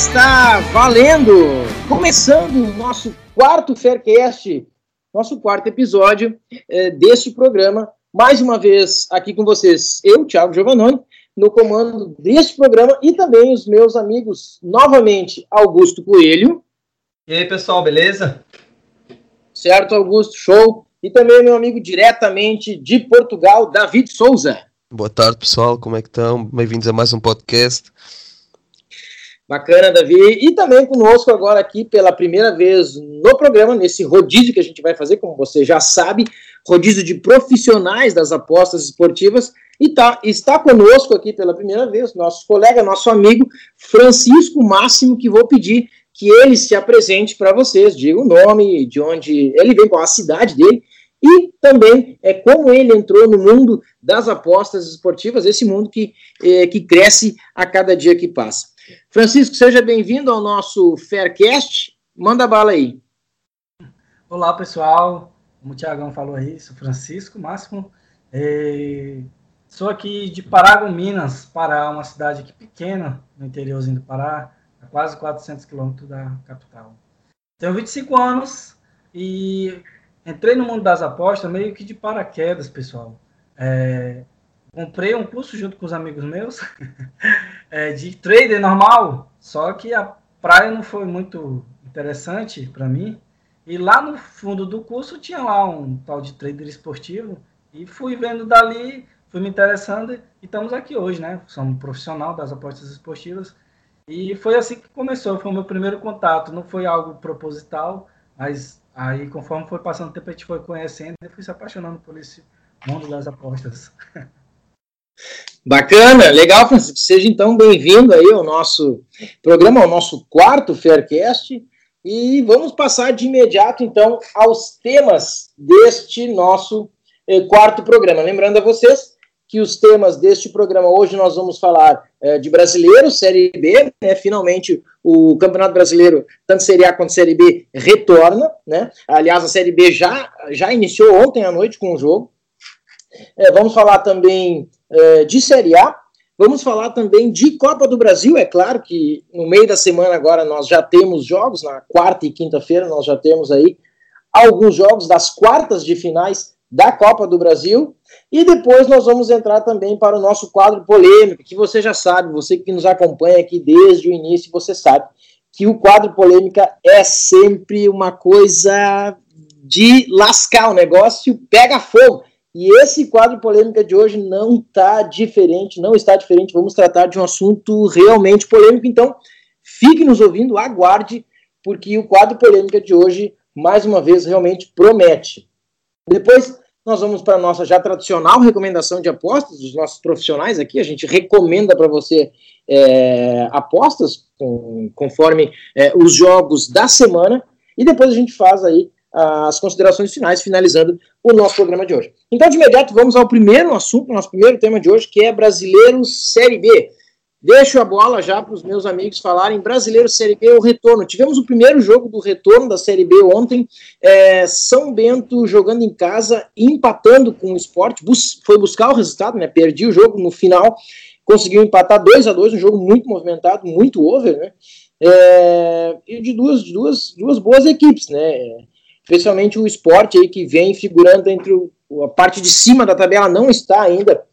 Está valendo! Começando o nosso quarto Faircast, nosso quarto episódio é, deste programa. Mais uma vez aqui com vocês, eu, Thiago Giovannoni, no comando deste programa e também os meus amigos, novamente, Augusto Coelho. E aí, pessoal, beleza? Certo, Augusto, show. E também meu amigo diretamente de Portugal, David Souza. Boa tarde, pessoal, como é que estão? Bem-vindos a mais um podcast. Bacana, Davi. E também conosco agora aqui pela primeira vez no programa, nesse rodízio que a gente vai fazer, como você já sabe, rodízio de profissionais das apostas esportivas. E tá, está conosco aqui pela primeira vez nosso colega, nosso amigo Francisco Máximo, que vou pedir que ele se apresente para vocês, diga o nome, de onde ele vem, qual a cidade dele, e também é como ele entrou no mundo das apostas esportivas, esse mundo que, é, que cresce a cada dia que passa. Francisco, seja bem-vindo ao nosso Faircast. Manda bala aí. Olá, pessoal. Como o Tiagão falou aí, sou Francisco Máximo. É... Sou aqui de Parago, Minas. Pará, uma cidade aqui pequena, no interiorzinho do Pará, a quase 400 quilômetros da capital. Tenho 25 anos e entrei no mundo das apostas meio que de paraquedas, pessoal. É, comprei um curso junto com os amigos meus é, de trader normal, só que a praia não foi muito interessante para mim. E lá no fundo do curso tinha lá um tal de trader esportivo e fui vendo dali, fui me interessando e estamos aqui hoje, né? Somos profissional das apostas esportivas e foi assim que começou, foi o meu primeiro contato. Não foi algo proposital, mas aí conforme foi passando o tempo a gente foi conhecendo e fui se apaixonando por esse mundo das apostas. Bacana, legal, Francisco. Seja então bem-vindo aí ao nosso programa, ao nosso quarto Faircast. E vamos passar de imediato então aos temas deste nosso eh, quarto programa. Lembrando a vocês que os temas deste programa hoje nós vamos falar eh, de brasileiro, Série B, né? Finalmente o Campeonato Brasileiro, tanto Série A quanto Série B, retorna, né? Aliás, a Série B já, já iniciou ontem à noite com o jogo. É, vamos falar também é, de Série A. Vamos falar também de Copa do Brasil. É claro que no meio da semana agora nós já temos jogos, na quarta e quinta-feira nós já temos aí alguns jogos das quartas de finais da Copa do Brasil. E depois nós vamos entrar também para o nosso quadro polêmico, que você já sabe, você que nos acompanha aqui desde o início, você sabe que o quadro polêmica é sempre uma coisa de lascar o negócio, pega fogo. E esse quadro polêmica de hoje não está diferente, não está diferente. Vamos tratar de um assunto realmente polêmico. Então, fique nos ouvindo, aguarde, porque o quadro polêmica de hoje, mais uma vez, realmente promete. Depois, nós vamos para a nossa já tradicional recomendação de apostas dos nossos profissionais aqui. A gente recomenda para você é, apostas com, conforme é, os jogos da semana. E depois a gente faz aí as considerações finais, finalizando o nosso programa de hoje. Então, de imediato, vamos ao primeiro assunto, nosso primeiro tema de hoje, que é Brasileiro Série B. Deixo a bola já para os meus amigos falarem. Brasileiro Série B, o retorno. Tivemos o primeiro jogo do retorno da Série B ontem. É, São Bento jogando em casa, empatando com o esporte. Bus foi buscar o resultado, né? Perdi o jogo no final. Conseguiu empatar 2 a 2 um jogo muito movimentado, muito over, né? É, e de duas, duas, duas boas equipes, né? Especialmente o esporte aí que vem figurando entre o, a parte de cima da tabela não está ainda,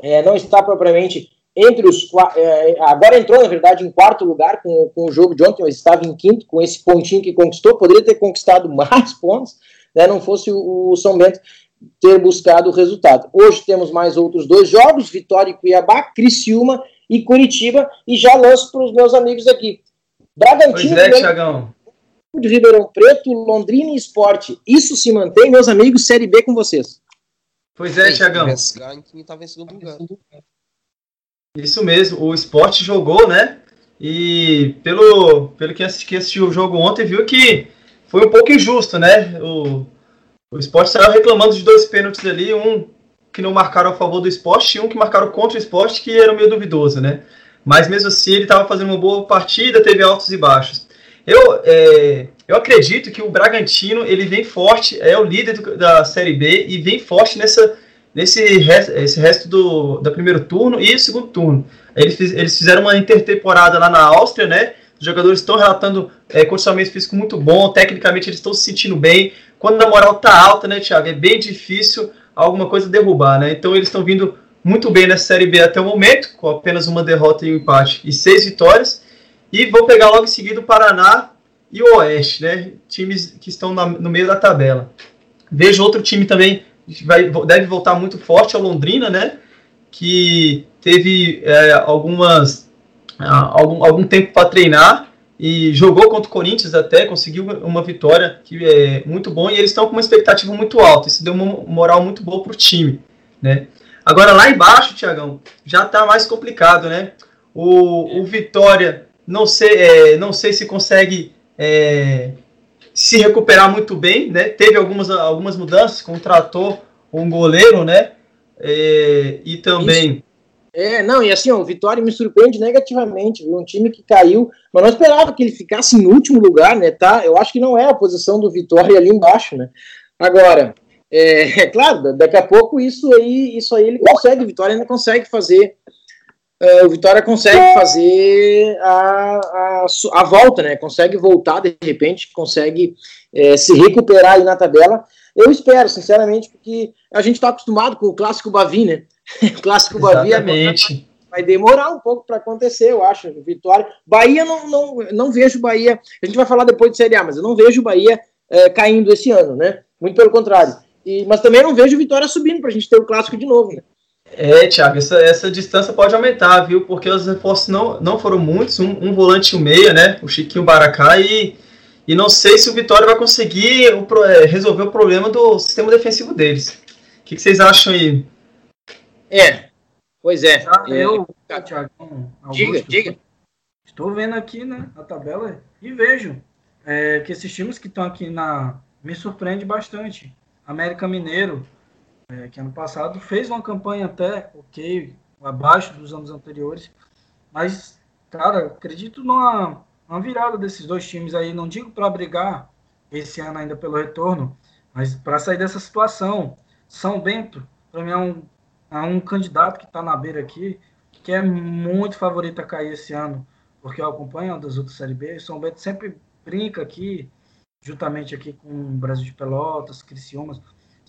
é, não está propriamente entre os é, agora entrou na verdade em quarto lugar com, com o jogo de ontem, mas estava em quinto com esse pontinho que conquistou, poderia ter conquistado mais pontos, né, não fosse o, o São Bento ter buscado o resultado. Hoje temos mais outros dois jogos, Vitória e Cuiabá, Criciúma e Curitiba, e já lanço para os meus amigos aqui. Bragantino. Pois é, Thiagão de Ribeirão Preto, Londrina e Esporte. Isso se mantém, meus amigos, Série B com vocês. Pois é, Tiagão. Isso mesmo, o esporte jogou, né? E pelo, pelo que assistiu, assistiu o jogo ontem, viu que foi um pouco injusto, né? O, o esporte saiu reclamando de dois pênaltis ali, um que não marcaram a favor do esporte e um que marcaram contra o esporte, que era meio duvidoso, né? Mas mesmo assim ele estava fazendo uma boa partida, teve altos e baixos. Eu, é, eu acredito que o Bragantino ele vem forte, é o líder do, da Série B e vem forte nessa, nesse esse resto do, do primeiro turno e segundo turno. Eles, eles fizeram uma intertemporada lá na Áustria, né? Os jogadores estão relatando é, condicionamento físico muito bom, tecnicamente eles estão se sentindo bem. Quando a moral tá alta, né, Thiago? É bem difícil alguma coisa derrubar, né? Então eles estão vindo muito bem nessa Série B até o momento, com apenas uma derrota e um empate e seis vitórias. E vou pegar logo em seguida o Paraná e o Oeste, né? Times que estão na, no meio da tabela. Vejo outro time também vai, deve voltar muito forte, a Londrina, né? Que teve é, algumas algum, algum tempo para treinar e jogou contra o Corinthians até, conseguiu uma vitória que é muito bom e eles estão com uma expectativa muito alta. Isso deu uma moral muito boa para o time, né? Agora lá embaixo, Tiagão, já está mais complicado, né? O, o Vitória, não sei, é, não sei se consegue é, se recuperar muito bem, né? Teve algumas, algumas mudanças, contratou um goleiro, né? É, e também. Isso. É, não, e assim, o Vitória me surpreende negativamente, viu? Um time que caiu, mas não esperava que ele ficasse em último lugar, né? Tá? Eu acho que não é a posição do Vitória ali embaixo, né? Agora, é, é claro, daqui a pouco isso aí, isso aí ele consegue, Vitória ainda consegue fazer o Vitória consegue fazer a, a, a, volta, né? Consegue voltar de repente, consegue é, se recuperar aí na tabela. Eu espero, sinceramente, porque a gente está acostumado com o clássico Bavi, né? o clássico Bavi é vai demorar um pouco para acontecer, eu acho. Vitória. Bahia não, não, não vejo Bahia. A gente vai falar depois de Série A, mas eu não vejo Bahia é, caindo esse ano, né? Muito pelo contrário. E, mas também não vejo Vitória subindo para a gente ter o clássico de novo, né? É, Thiago, essa, essa distância pode aumentar, viu? Porque os reforços não, não foram muitos, um, um volante e um meia, né? O Chiquinho Baracá e, e não sei se o Vitória vai conseguir o, é, resolver o problema do sistema defensivo deles. O que, que vocês acham aí? É, pois é. Ah, eu, é, Thiago, diga, diga. Estou vendo aqui né, a tabela e vejo é, que esses times que estão aqui na. me surpreende bastante. América Mineiro, é, que ano passado fez uma campanha até ok, abaixo dos anos anteriores, mas, cara, acredito numa, numa virada desses dois times aí, não digo para brigar esse ano ainda pelo retorno, mas para sair dessa situação. São Bento, para mim, é um, é um candidato que está na beira aqui, que é muito favorito a cair esse ano, porque eu acompanho das outras Série B. São Bento sempre brinca aqui, juntamente aqui com o Brasil de Pelotas, Criciúmas,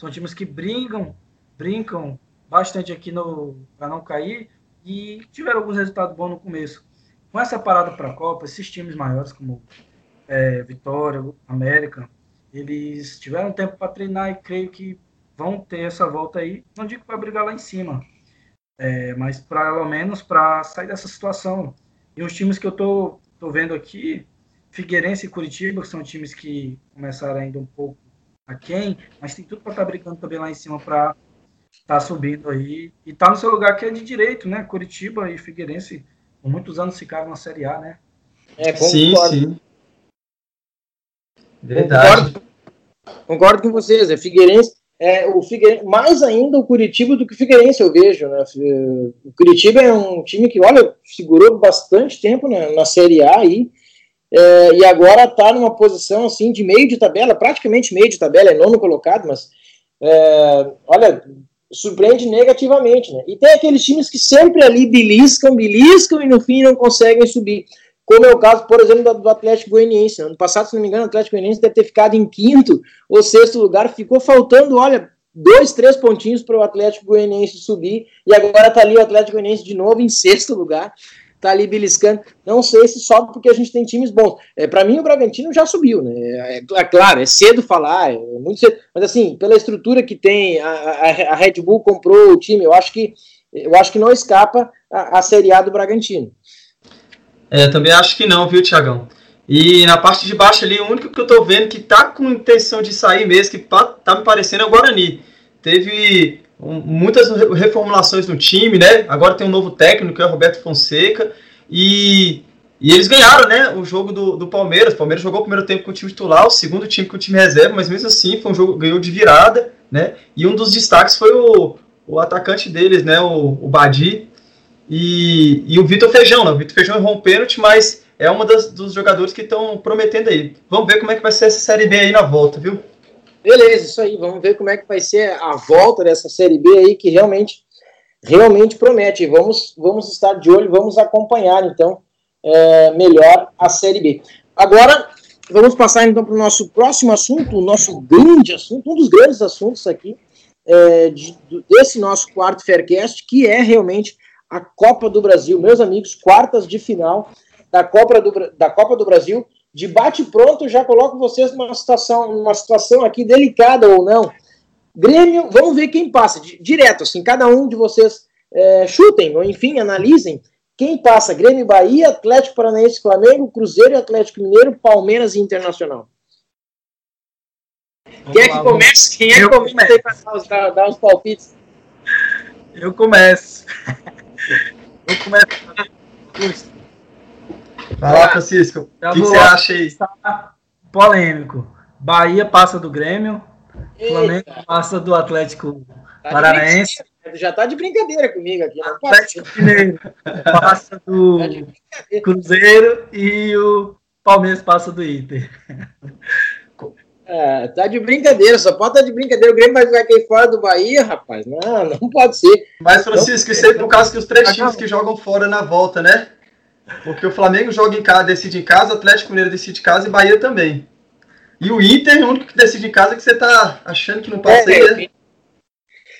são times que brincam, brincam bastante aqui para não cair e tiveram alguns resultados bons no começo. Com essa parada para a Copa, esses times maiores como é, Vitória, América, eles tiveram tempo para treinar e creio que vão ter essa volta aí. Não digo para brigar lá em cima, é, mas pelo menos para sair dessa situação. E os times que eu tô, tô vendo aqui, Figueirense e Curitiba, que são times que começaram ainda um pouco a quem, mas tem tudo para estar tá brincando também lá em cima para estar tá subindo aí. E tá no seu lugar que é de direito, né? Curitiba e Figueirense, por muitos anos ficaram na Série A, né? É, sim, sim. Verdade. Concordo, concordo com vocês, é Figueirense. É, o Figueirense, mais ainda o Curitiba do que o Figueirense, eu vejo. Né? O Curitiba é um time que, olha, segurou bastante tempo na, na Série A aí é, e agora está numa posição assim de meio de tabela, praticamente meio de tabela, é nono colocado, mas é, olha, surpreende negativamente, né? E tem aqueles times que sempre ali beliscam, beliscam e no fim não conseguem subir. Como é o caso, por exemplo, do, Atlético Goianiense. Ano passado, se não me engano, o Atlético Goianiense deve ter ficado em quinto ou sexto lugar, ficou faltando, olha, dois, três pontinhos para o Atlético Goianiense subir, e agora está ali o Atlético Goianiense de novo em sexto lugar tá ali beliscando. Não sei se sobe porque a gente tem times bons. É, para mim, o Bragantino já subiu, né? É, é, claro, é cedo falar, é muito cedo, mas assim, pela estrutura que tem, a, a, a, Red Bull comprou o time, eu acho que eu acho que não escapa a, a Série A do Bragantino. É, também acho que não, viu, Tiagão? E na parte de baixo ali, o único que eu tô vendo que tá com intenção de sair mesmo, que tá me parecendo é o Guarani. Teve muitas reformulações no time, né? Agora tem um novo técnico, que é o Roberto Fonseca, e, e eles ganharam, né? O jogo do, do Palmeiras. O Palmeiras jogou o primeiro tempo com o time titular, o segundo time com o time reserva, mas mesmo assim foi um jogo ganhou de virada, né? E um dos destaques foi o, o atacante deles, né? O, o Badi e, e o Vitor Feijão, né? O Vitor Feijão errou um pênalti, mas é um dos jogadores que estão prometendo aí. Vamos ver como é que vai ser essa Série B aí na volta, viu? Beleza, isso aí. Vamos ver como é que vai ser a volta dessa Série B aí, que realmente, realmente promete. Vamos, vamos estar de olho, vamos acompanhar, então, é, melhor a Série B. Agora, vamos passar então para o nosso próximo assunto, o nosso grande assunto, um dos grandes assuntos aqui é, de, desse nosso quarto Faircast, que é realmente a Copa do Brasil. Meus amigos, quartas de final da Copa do, da Copa do Brasil. De bate pronto, já coloco vocês numa situação, numa situação aqui delicada ou não. Grêmio, vamos ver quem passa. Direto, assim, cada um de vocês é, chutem, ou enfim, analisem quem passa. Grêmio Bahia, Atlético Paranaense Flamengo, Cruzeiro e Atlético Mineiro, Palmeiras e Internacional. Vamos quem é que começa? Quem é que começa aí para dar os palpites? Eu começo. Eu começo. Vai lá, Francisco. O que, você acha aí? Polêmico. Bahia passa do Grêmio. Eita. Flamengo passa do Atlético tá Paranaense. Já tá de brincadeira comigo aqui. Atlético Mineiro passa do tá Cruzeiro e o Palmeiras passa do Inter. É, tá de brincadeira, só pode estar tá de brincadeira. O Grêmio vai ficar aqui fora do Bahia, rapaz. Não, não pode ser. Mas, Francisco, isso aí por causa que os três times que jogam fora na volta, né? Porque o Flamengo joga em casa, decide em casa, o Atlético Mineiro decide em casa e Bahia também. E o Inter é o único que decide em casa que você tá achando que não passa é, aí, né?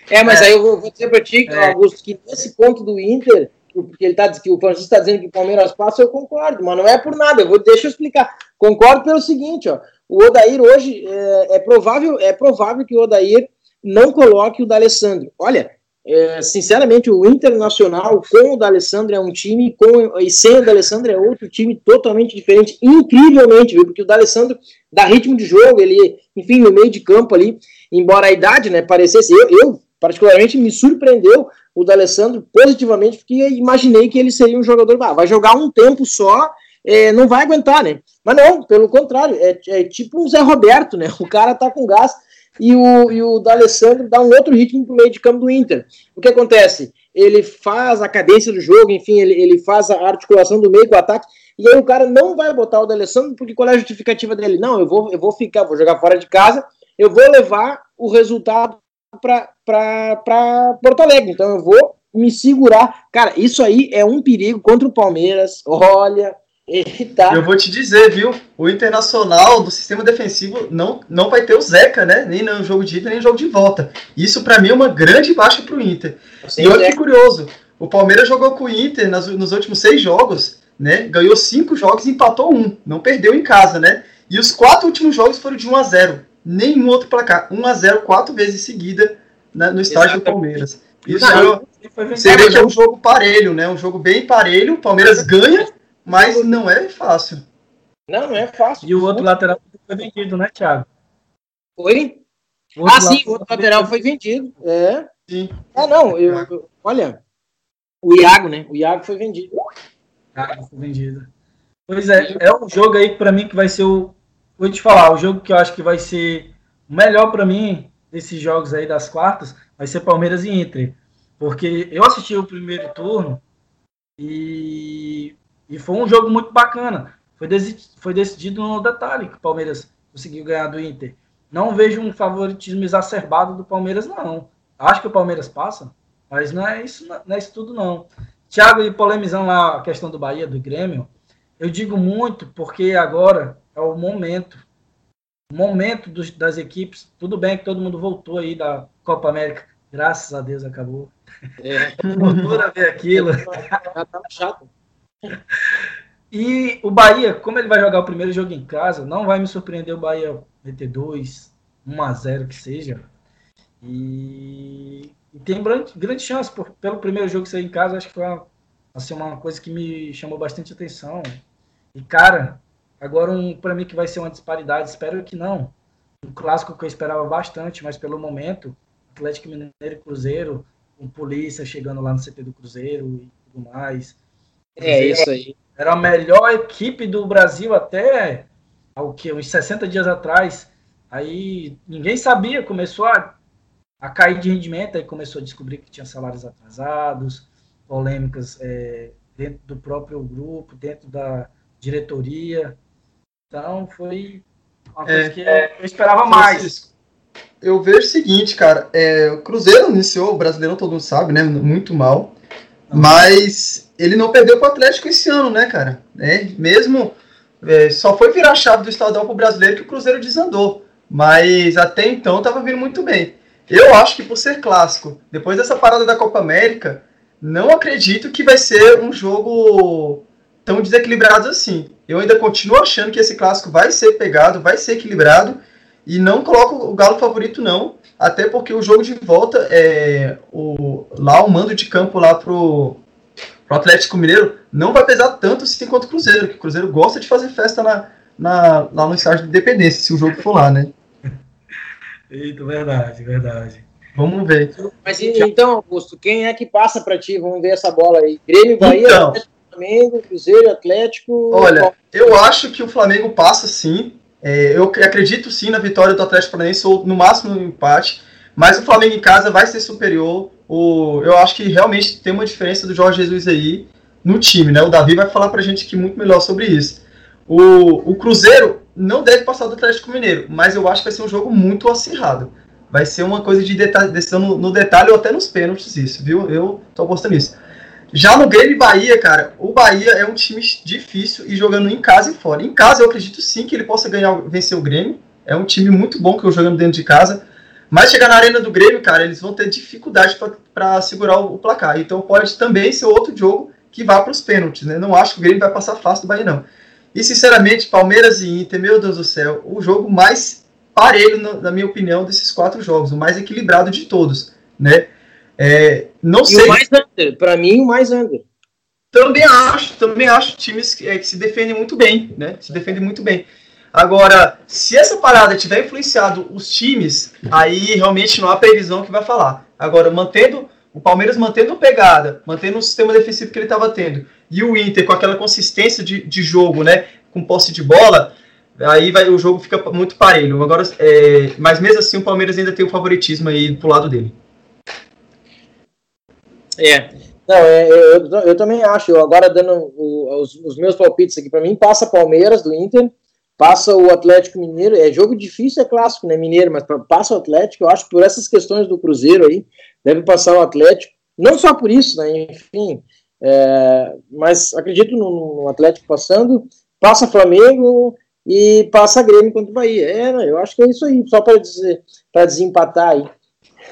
É, mas é. aí eu vou, vou dizer pra ti, é. Augusto, que nesse ponto do Inter, porque ele tá, que o Francisco está dizendo que o Palmeiras passa, eu concordo, mas não é por nada. Eu vou, deixa eu explicar. Concordo pelo seguinte, ó. O Odair hoje é, é provável, é provável que o Odair não coloque o D'Alessandro. Olha, é, sinceramente, o Internacional com o D'Alessandro é um time, com, e sem o D'Alessandro é outro time totalmente diferente, incrivelmente, viu? Porque o D'Alessandro dá ritmo de jogo, ele, enfim, no meio de campo ali, embora a idade, né, parecesse, eu, eu particularmente me surpreendeu o D'Alessandro positivamente, porque imaginei que ele seria um jogador, ah, vai jogar um tempo só, é, não vai aguentar, né? Mas não, pelo contrário, é, é tipo um Zé Roberto, né? O cara tá com gás e o, e o D'Alessandro dá um outro ritmo pro meio de campo do Inter. O que acontece? Ele faz a cadência do jogo, enfim, ele, ele faz a articulação do meio com o ataque, e aí o cara não vai botar o D'Alessandro, porque qual é a justificativa dele? Não, eu vou, eu vou ficar, vou jogar fora de casa, eu vou levar o resultado para Porto Alegre, então eu vou me segurar. Cara, isso aí é um perigo contra o Palmeiras. Olha, Eita. Eu vou te dizer, viu? O Internacional do sistema defensivo não, não vai ter o Zeca, né? Nem no jogo de ida, nem no jogo de volta. Isso para mim é uma grande baixa pro Inter. E olha que curioso, o Palmeiras jogou com o Inter nas, nos últimos seis jogos, né? Ganhou cinco jogos e empatou um. Não perdeu em casa, né? E os quatro últimos jogos foram de 1 a 0 Nenhum outro placar. 1 a 0 quatro vezes seguida né, no estádio do Palmeiras. Isso não, você vê que é um jogo parelho, né? Um jogo bem parelho. O Palmeiras ganha mas não é fácil. Não, não é fácil. E o outro lateral foi vendido, né, Thiago? Foi? Ah, sim, o outro lateral foi vendido. É. Sim. Ah, não, eu, eu, olha, o Iago, né? O Iago foi vendido. Iago foi vendido. Pois é, é um jogo aí para mim que vai ser o. Vou te falar, o jogo que eu acho que vai ser o melhor para mim desses jogos aí das quartas vai ser Palmeiras e Inter. Porque eu assisti o primeiro turno e e foi um jogo muito bacana. Foi, foi decidido no detalhe que o Palmeiras conseguiu ganhar do Inter. Não vejo um favoritismo exacerbado do Palmeiras, não. Acho que o Palmeiras passa, mas não é isso, não é isso tudo, não. Thiago, e polemizando lá a questão do Bahia, do Grêmio, eu digo muito porque agora é o momento. O momento dos, das equipes. Tudo bem que todo mundo voltou aí da Copa América. Graças a Deus acabou. É. Voltou a ver aquilo. Já tava chato. E o Bahia, como ele vai jogar o primeiro jogo em casa, não vai me surpreender o Bahia meter 2, 1 a 0 que seja. E, e tem grande, grande chance, por, pelo primeiro jogo ser em casa, acho que foi uma, assim, uma coisa que me chamou bastante atenção. E cara, agora um para mim que vai ser uma disparidade, espero que não. Um clássico que eu esperava bastante, mas pelo momento, Atlético Mineiro e Cruzeiro, com polícia chegando lá no CT do Cruzeiro e tudo mais. É isso aí. Era a melhor equipe do Brasil até o que uns 60 dias atrás. Aí ninguém sabia, começou a, a cair de rendimento, aí começou a descobrir que tinha salários atrasados, polêmicas é, dentro do próprio grupo, dentro da diretoria. Então foi uma coisa é, que eu esperava mais. eu vejo o seguinte, cara. É, o Cruzeiro iniciou, o brasileiro todo mundo sabe, né? Muito mal. Mas ele não perdeu para o Atlético esse ano, né, cara? É, mesmo. É, só foi virar a chave do estadual para o brasileiro que o Cruzeiro desandou. Mas até então estava vindo muito bem. Eu acho que por ser clássico, depois dessa parada da Copa América, não acredito que vai ser um jogo tão desequilibrado assim. Eu ainda continuo achando que esse clássico vai ser pegado, vai ser equilibrado e não coloco o Galo favorito, não. Até porque o jogo de volta, é, o, lá o mando de campo lá pro, pro Atlético Mineiro não vai pesar tanto assim quanto o Cruzeiro, que o Cruzeiro gosta de fazer festa na, na, lá no estádio de Independência, se o jogo for lá, né? Eita, verdade, verdade. Vamos ver. Mas então, Augusto, quem é que passa para ti? Vamos ver essa bola aí. Grêmio, Bahia, Então. Atlético, Flamengo, Cruzeiro, Atlético. Olha, eu acho que o Flamengo passa sim. É, eu acredito sim na vitória do Atlético Paranaense, ou no máximo no empate. Mas o Flamengo em casa vai ser superior. O, eu acho que realmente tem uma diferença do Jorge Jesus aí no time, né? O Davi vai falar pra gente aqui muito melhor sobre isso. O, o Cruzeiro não deve passar do Atlético Mineiro, mas eu acho que vai ser um jogo muito acirrado. Vai ser uma coisa de decisão no, no detalhe ou até nos pênaltis, isso, viu? Eu tô apostando nisso. Já no Grêmio Bahia, cara, o Bahia é um time difícil e jogando em casa e fora. Em casa eu acredito sim que ele possa ganhar, vencer o Grêmio. É um time muito bom que eu jogando dentro de casa. Mas chegar na arena do Grêmio, cara, eles vão ter dificuldade para segurar o, o placar. Então pode também ser outro jogo que vá para os pênaltis, né? Não acho que o Grêmio vai passar fácil do Bahia, não. E sinceramente, Palmeiras e Inter, meu Deus do céu, o jogo mais parelho, na, na minha opinião, desses quatro jogos, o mais equilibrado de todos, né? É, não E sei. o mais under, pra mim, o mais under. Também acho, também acho times que, é, que se defendem muito bem, né? Se defendem muito bem. Agora, se essa parada tiver influenciado os times, aí realmente não há previsão que vai falar. Agora, mantendo o Palmeiras mantendo a pegada, mantendo o sistema defensivo que ele estava tendo, e o Inter com aquela consistência de, de jogo, né? Com posse de bola, aí vai, o jogo fica muito parelho. Agora, é, mas mesmo assim, o Palmeiras ainda tem o favoritismo aí pro lado dele. É. Não, é, eu, eu também acho. Eu agora dando o- os, os meus palpites aqui, pra mim, passa Palmeiras do Inter, passa o Atlético Mineiro. É jogo difícil, é clássico, né? Mineiro, mas passa o Atlético. Eu acho que por essas questões do Cruzeiro aí, deve passar o Atlético. Não só por isso, né? Enfim. é, mas acredito no, no Atlético passando, passa Flamengo e passa Grêmio contra o Bahia. É, né, eu acho que é isso aí, só para dizer, para desempatar aí.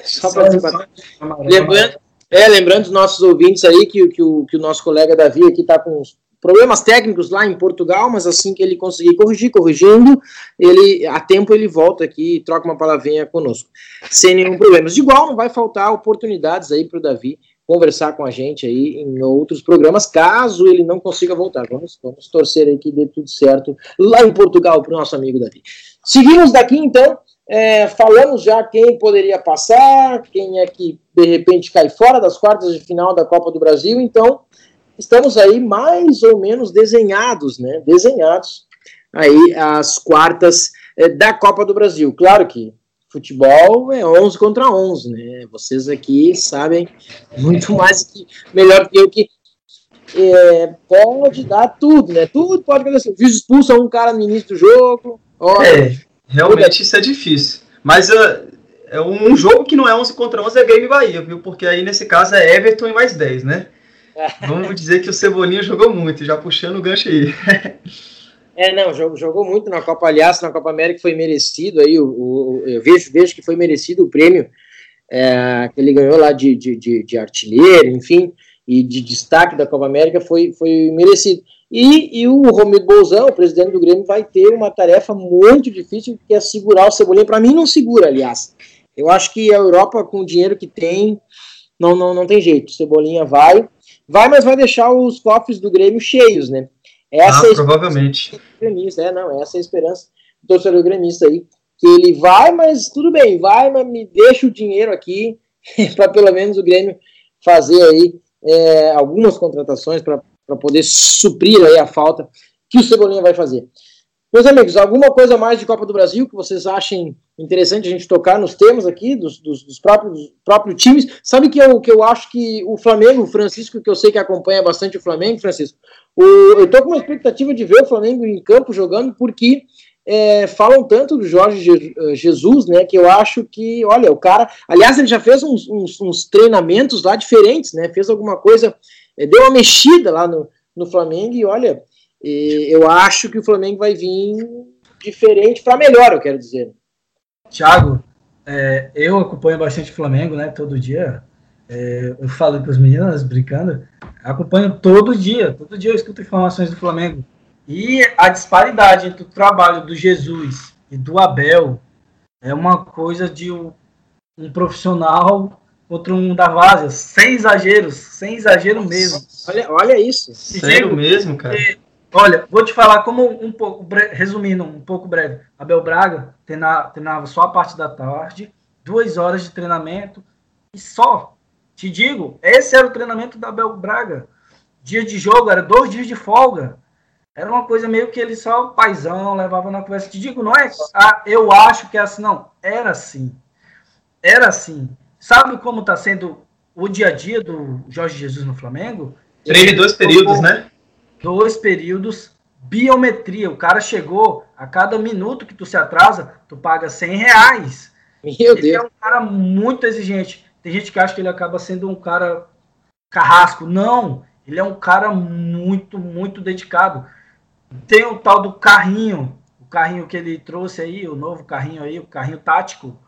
Só para desempatar. Lembrando, é, lembrando os nossos ouvintes aí que, que, o, que o nosso colega Davi aqui está com uns problemas técnicos lá em Portugal, mas assim que ele conseguir corrigir, corrigindo, ele a tempo ele volta aqui e troca uma palavrinha conosco, sem nenhum problema. De igual, não vai faltar oportunidades aí para o Davi conversar com a gente aí em outros programas, caso ele não consiga voltar. Vamos, vamos torcer aí que dê tudo certo lá em Portugal para o nosso amigo Davi. Seguimos daqui então. É, falamos já quem poderia passar, quem é que de repente cai fora das quartas de final da Copa do Brasil. Então, estamos aí mais ou menos desenhados, né? Desenhados aí as quartas é, da Copa do Brasil. Claro que futebol é 11 contra 11, né? Vocês aqui sabem muito mais que melhor que eu que é, pode dar tudo, né? Tudo pode acontecer. O expulsa um cara no início do jogo. Olha, É, realmente isso é difícil. Mas uh, é um jogo que não é 11 contra 11 é Grêmio e Bahia, viu? Porque aí nesse caso é Everton e mais 10, né? Vamos dizer que o Cebolinha jogou muito, já puxando o gancho aí. É, não, jogou, jogou muito na Copa, aliás, na Copa América foi merecido aí, o, o- eu vejo, vejo que foi merecido o prêmio é, que ele ganhou lá de, de, de, de artilheiro, enfim, e de destaque da Copa América foi, foi merecido. E, e o Romildo Bolzão, o presidente do Grêmio, vai ter uma tarefa muito difícil, que é segurar o Cebolinha. Para mim, não segura, aliás. Eu acho que a Europa, com o dinheiro que tem, não, não, não tem jeito. O Cebolinha vai, vai, mas vai deixar os cofres do Grêmio cheios, né? Essa ah, é provavelmente. gremista, é, não, essa é a esperança do torcedor gremista aí, que ele vai, mas tudo bem, vai, mas me deixa o dinheiro aqui, para pelo menos o Grêmio fazer aí é, algumas contratações para poder suprir aí a falta que o Cebolinha vai fazer. Meus amigos, alguma coisa mais de Copa do Brasil que vocês achem interessante a gente tocar nos temas aqui, dos, dos, dos próprios, próprios times? Sabe que eu, que eu acho que o Flamengo, o Francisco, que eu sei que acompanha bastante o Flamengo, Francisco, o, eu tô com uma expectativa de ver o Flamengo em campo jogando, porque é, falam tanto do Jorge eh, Jesus, né? Que eu acho que, olha, o cara. Aliás, ele já fez uns, uns, uns treinamentos lá diferentes, né? Fez alguma coisa, é, deu uma mexida lá no, no Flamengo e olha, eu acho que o Flamengo vai vir diferente para melhor, eu quero dizer. Thiago, é, eu acompanho bastante o Flamengo, né? Todo dia. É, eu falo para os meninos brincando, acompanho todo dia, todo dia eu escuto informações do Flamengo. E a disparidade entre o trabalho do Jesus e do Abel é uma coisa de um, um profissional contra um da Várzea, sem exageros, sem exagero mesmo. Olha, olha isso. Sério mesmo, cara? Olha, vou te falar como um pouco, resumindo um pouco breve. Abel Braga treinava, só a parte da tarde, duas horas de treinamento e só. Te digo, esse era o treinamento da Abel Braga. Dia de jogo era dois dias de folga. Era uma coisa meio que ele só paisão levava na conversa. Te digo, não é. Ah, eu acho que é assim, não. Era assim. Era assim. Sabe como está sendo o dia a dia do Jorge Jesus no Flamengo? Treine dois períodos, né? Dois períodos. Biometria. O cara chegou, a cada minuto que tu se atrasa, tu paga 100 reais. Meu ele Deus. é um cara muito exigente. Tem gente que acha que ele acaba sendo um cara carrasco. Não. Ele é um cara muito, muito dedicado. Tem o tal do carrinho, o carrinho que ele trouxe aí, o novo carrinho aí, o carrinho tático,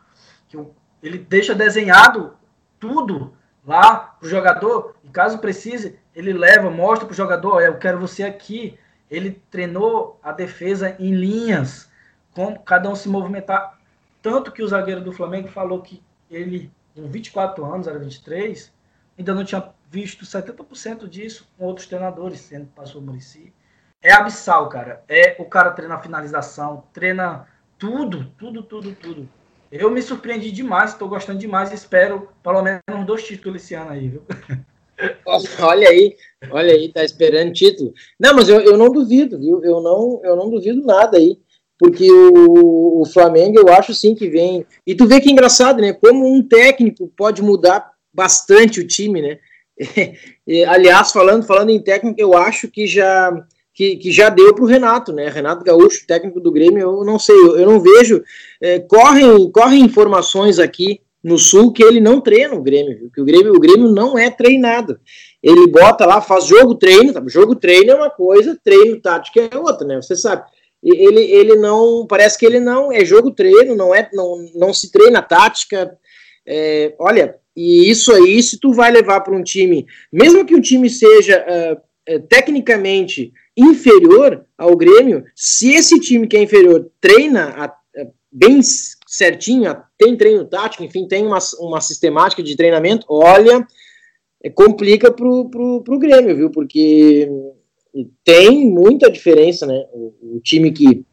que ele deixa desenhado tudo lá pro jogador, e caso precise, ele leva, mostra pro jogador, eu quero você aqui. Ele treinou a defesa em linhas, como cada um se movimentar. Tanto que o zagueiro do Flamengo falou que ele, com 24 anos, era 23, ainda não tinha visto 70% disso com outros treinadores, sendo que passou o Murici é abissal, cara. É o cara treina a finalização, treina tudo, tudo, tudo, tudo. Eu me surpreendi demais, estou gostando demais espero pelo menos dois títulos esse ano aí, viu? Olha aí, olha aí, tá esperando título. Não, mas eu, eu não duvido, viu? Eu não, eu não duvido nada aí. Porque o, o Flamengo, eu acho sim que vem. E tu vê que é engraçado, né? Como um técnico pode mudar bastante o time, né? Aliás, falando, falando em técnico, eu acho que já que, que já deu para o Renato, né? Renato Gaúcho, técnico do Grêmio, eu não sei, eu, eu não vejo. É, correm, correm informações aqui no Sul que ele não treina o Grêmio, viu? que o Grêmio, o Grêmio não é treinado. Ele bota lá, faz jogo treino, tá? jogo treino é uma coisa, treino tático é outra, né? Você sabe. Ele, ele não, parece que ele não é jogo treino, não é, não, não se treina tática. É, olha, e isso aí, se tu vai levar para um time, mesmo que o time seja uh, tecnicamente inferior ao Grêmio, se esse time que é inferior treina a, a, bem certinho, tem treino tático, enfim, tem uma, uma sistemática de treinamento, olha, é, complica pro, pro, pro Grêmio, viu? Porque tem muita diferença, né? O, o time que,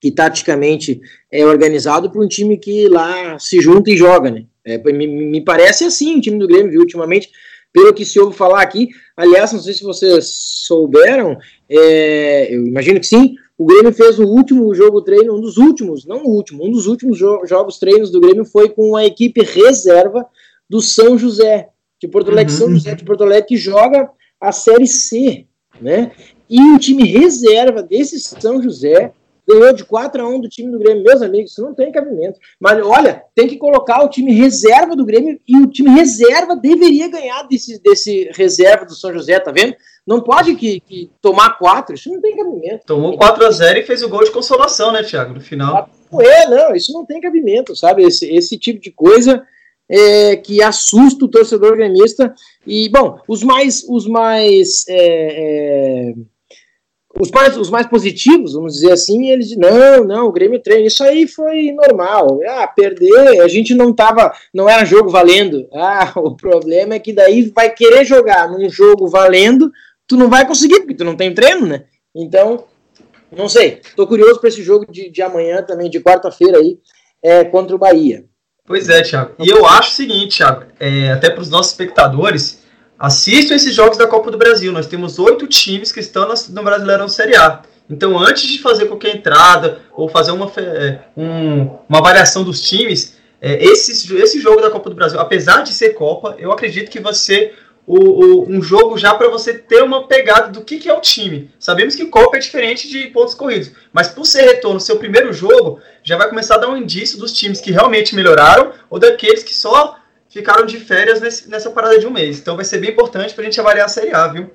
que taticamente é organizado para um time que lá se junta e joga, né? É, me, me parece assim o time do Grêmio, viu? Ultimamente pelo que se ouve falar aqui. Aliás, não sei se vocês souberam, é, eu imagino que sim. O Grêmio fez o último jogo treino, um dos últimos, não o último, um dos últimos jo jogos treinos do Grêmio foi com a equipe reserva do São José, de Porto Alegre, uhum. São José de Porto Alegre, que joga a Série C, né? E o time reserva desse São José ganhou de 4 a 1 do time do Grêmio. Meus amigos, isso não tem cabimento. Mas olha, tem que colocar o time reserva do Grêmio e o time reserva deveria ganhar desse, desse reserva do São José, tá vendo? Não pode que, que tomar 4, isso não tem cabimento. Tomou 4 a 0 e fez o gol de consolação, né, Thiago, no final. É, não, isso não tem cabimento, sabe? Esse, esse tipo de coisa é, que assusta o torcedor gremista. E, bom, os mais, os mais é, é os mais, os mais positivos, vamos dizer assim, eles dizem, não, não, o Grêmio treina, isso aí foi normal. Ah, perder, a gente não tava, não era jogo valendo. Ah, o problema é que daí vai querer jogar num jogo valendo, tu não vai conseguir, porque tu não tem treino, né? Então, não sei. Tô curioso para esse jogo de, de amanhã também, de quarta-feira aí, é, contra o Bahia. Pois é, Thiago. E eu acho o seguinte, Thiago, é, até para os nossos espectadores, assistam esses jogos da Copa do Brasil. Nós temos oito times que estão no Brasileirão Série A. Então, antes de fazer qualquer entrada ou fazer uma, é, um, uma variação dos times, é, esse, esse jogo da Copa do Brasil, apesar de ser Copa, eu acredito que vai ser o, o, um jogo já para você ter uma pegada do que, que é o time. Sabemos que Copa é diferente de pontos corridos, mas por ser retorno, seu primeiro jogo, já vai começar a dar um indício dos times que realmente melhoraram ou daqueles que só ficaram de férias nesse, nessa parada de um mês. Então vai ser bem importante para a gente avaliar a Série A, viu?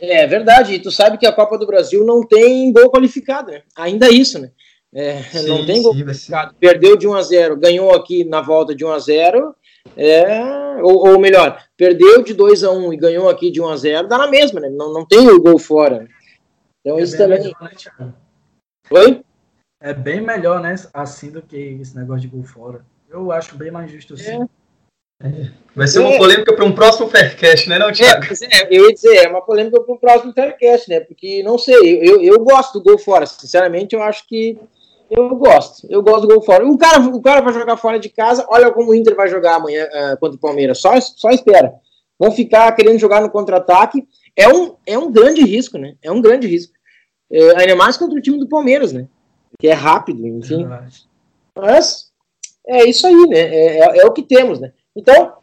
É verdade, e tu sabe que a Copa do Brasil não tem gol qualificado, né? Ainda é isso, né? É, sim, não tem gol qualificado. Perdeu de 1 a 0 ganhou aqui na volta de 1 a 0 é, ou, ou, melhor, perdeu de 2 a 1 e ganhou aqui de 1 a 0 dá na mesma, né? Não, não tem o gol fora. Então é isso também. Melhor, né, Oi? É bem melhor, né? Assim do que esse negócio de gol fora. Eu acho bem mais justo assim. É. Vai ser uma é. polêmica para um próximo Faircast, né, não, Thiago? É, eu ia dizer, é uma polêmica para um próximo Faircast, né? Porque, não sei, eu, eu gosto do gol fora. Sinceramente, eu acho que eu gosto. Eu gosto do gol fora. O cara, o cara vai jogar fora de casa. Olha como o Inter vai jogar amanhã uh, contra o Palmeiras. Só, só espera. Vão ficar querendo jogar no contra-ataque. É um, é um grande risco, né? É um grande risco. É, ainda mais contra o time do Palmeiras, né? Que é rápido, enfim. É Mas é isso aí, né? É, é, é, o que temos, né? Então,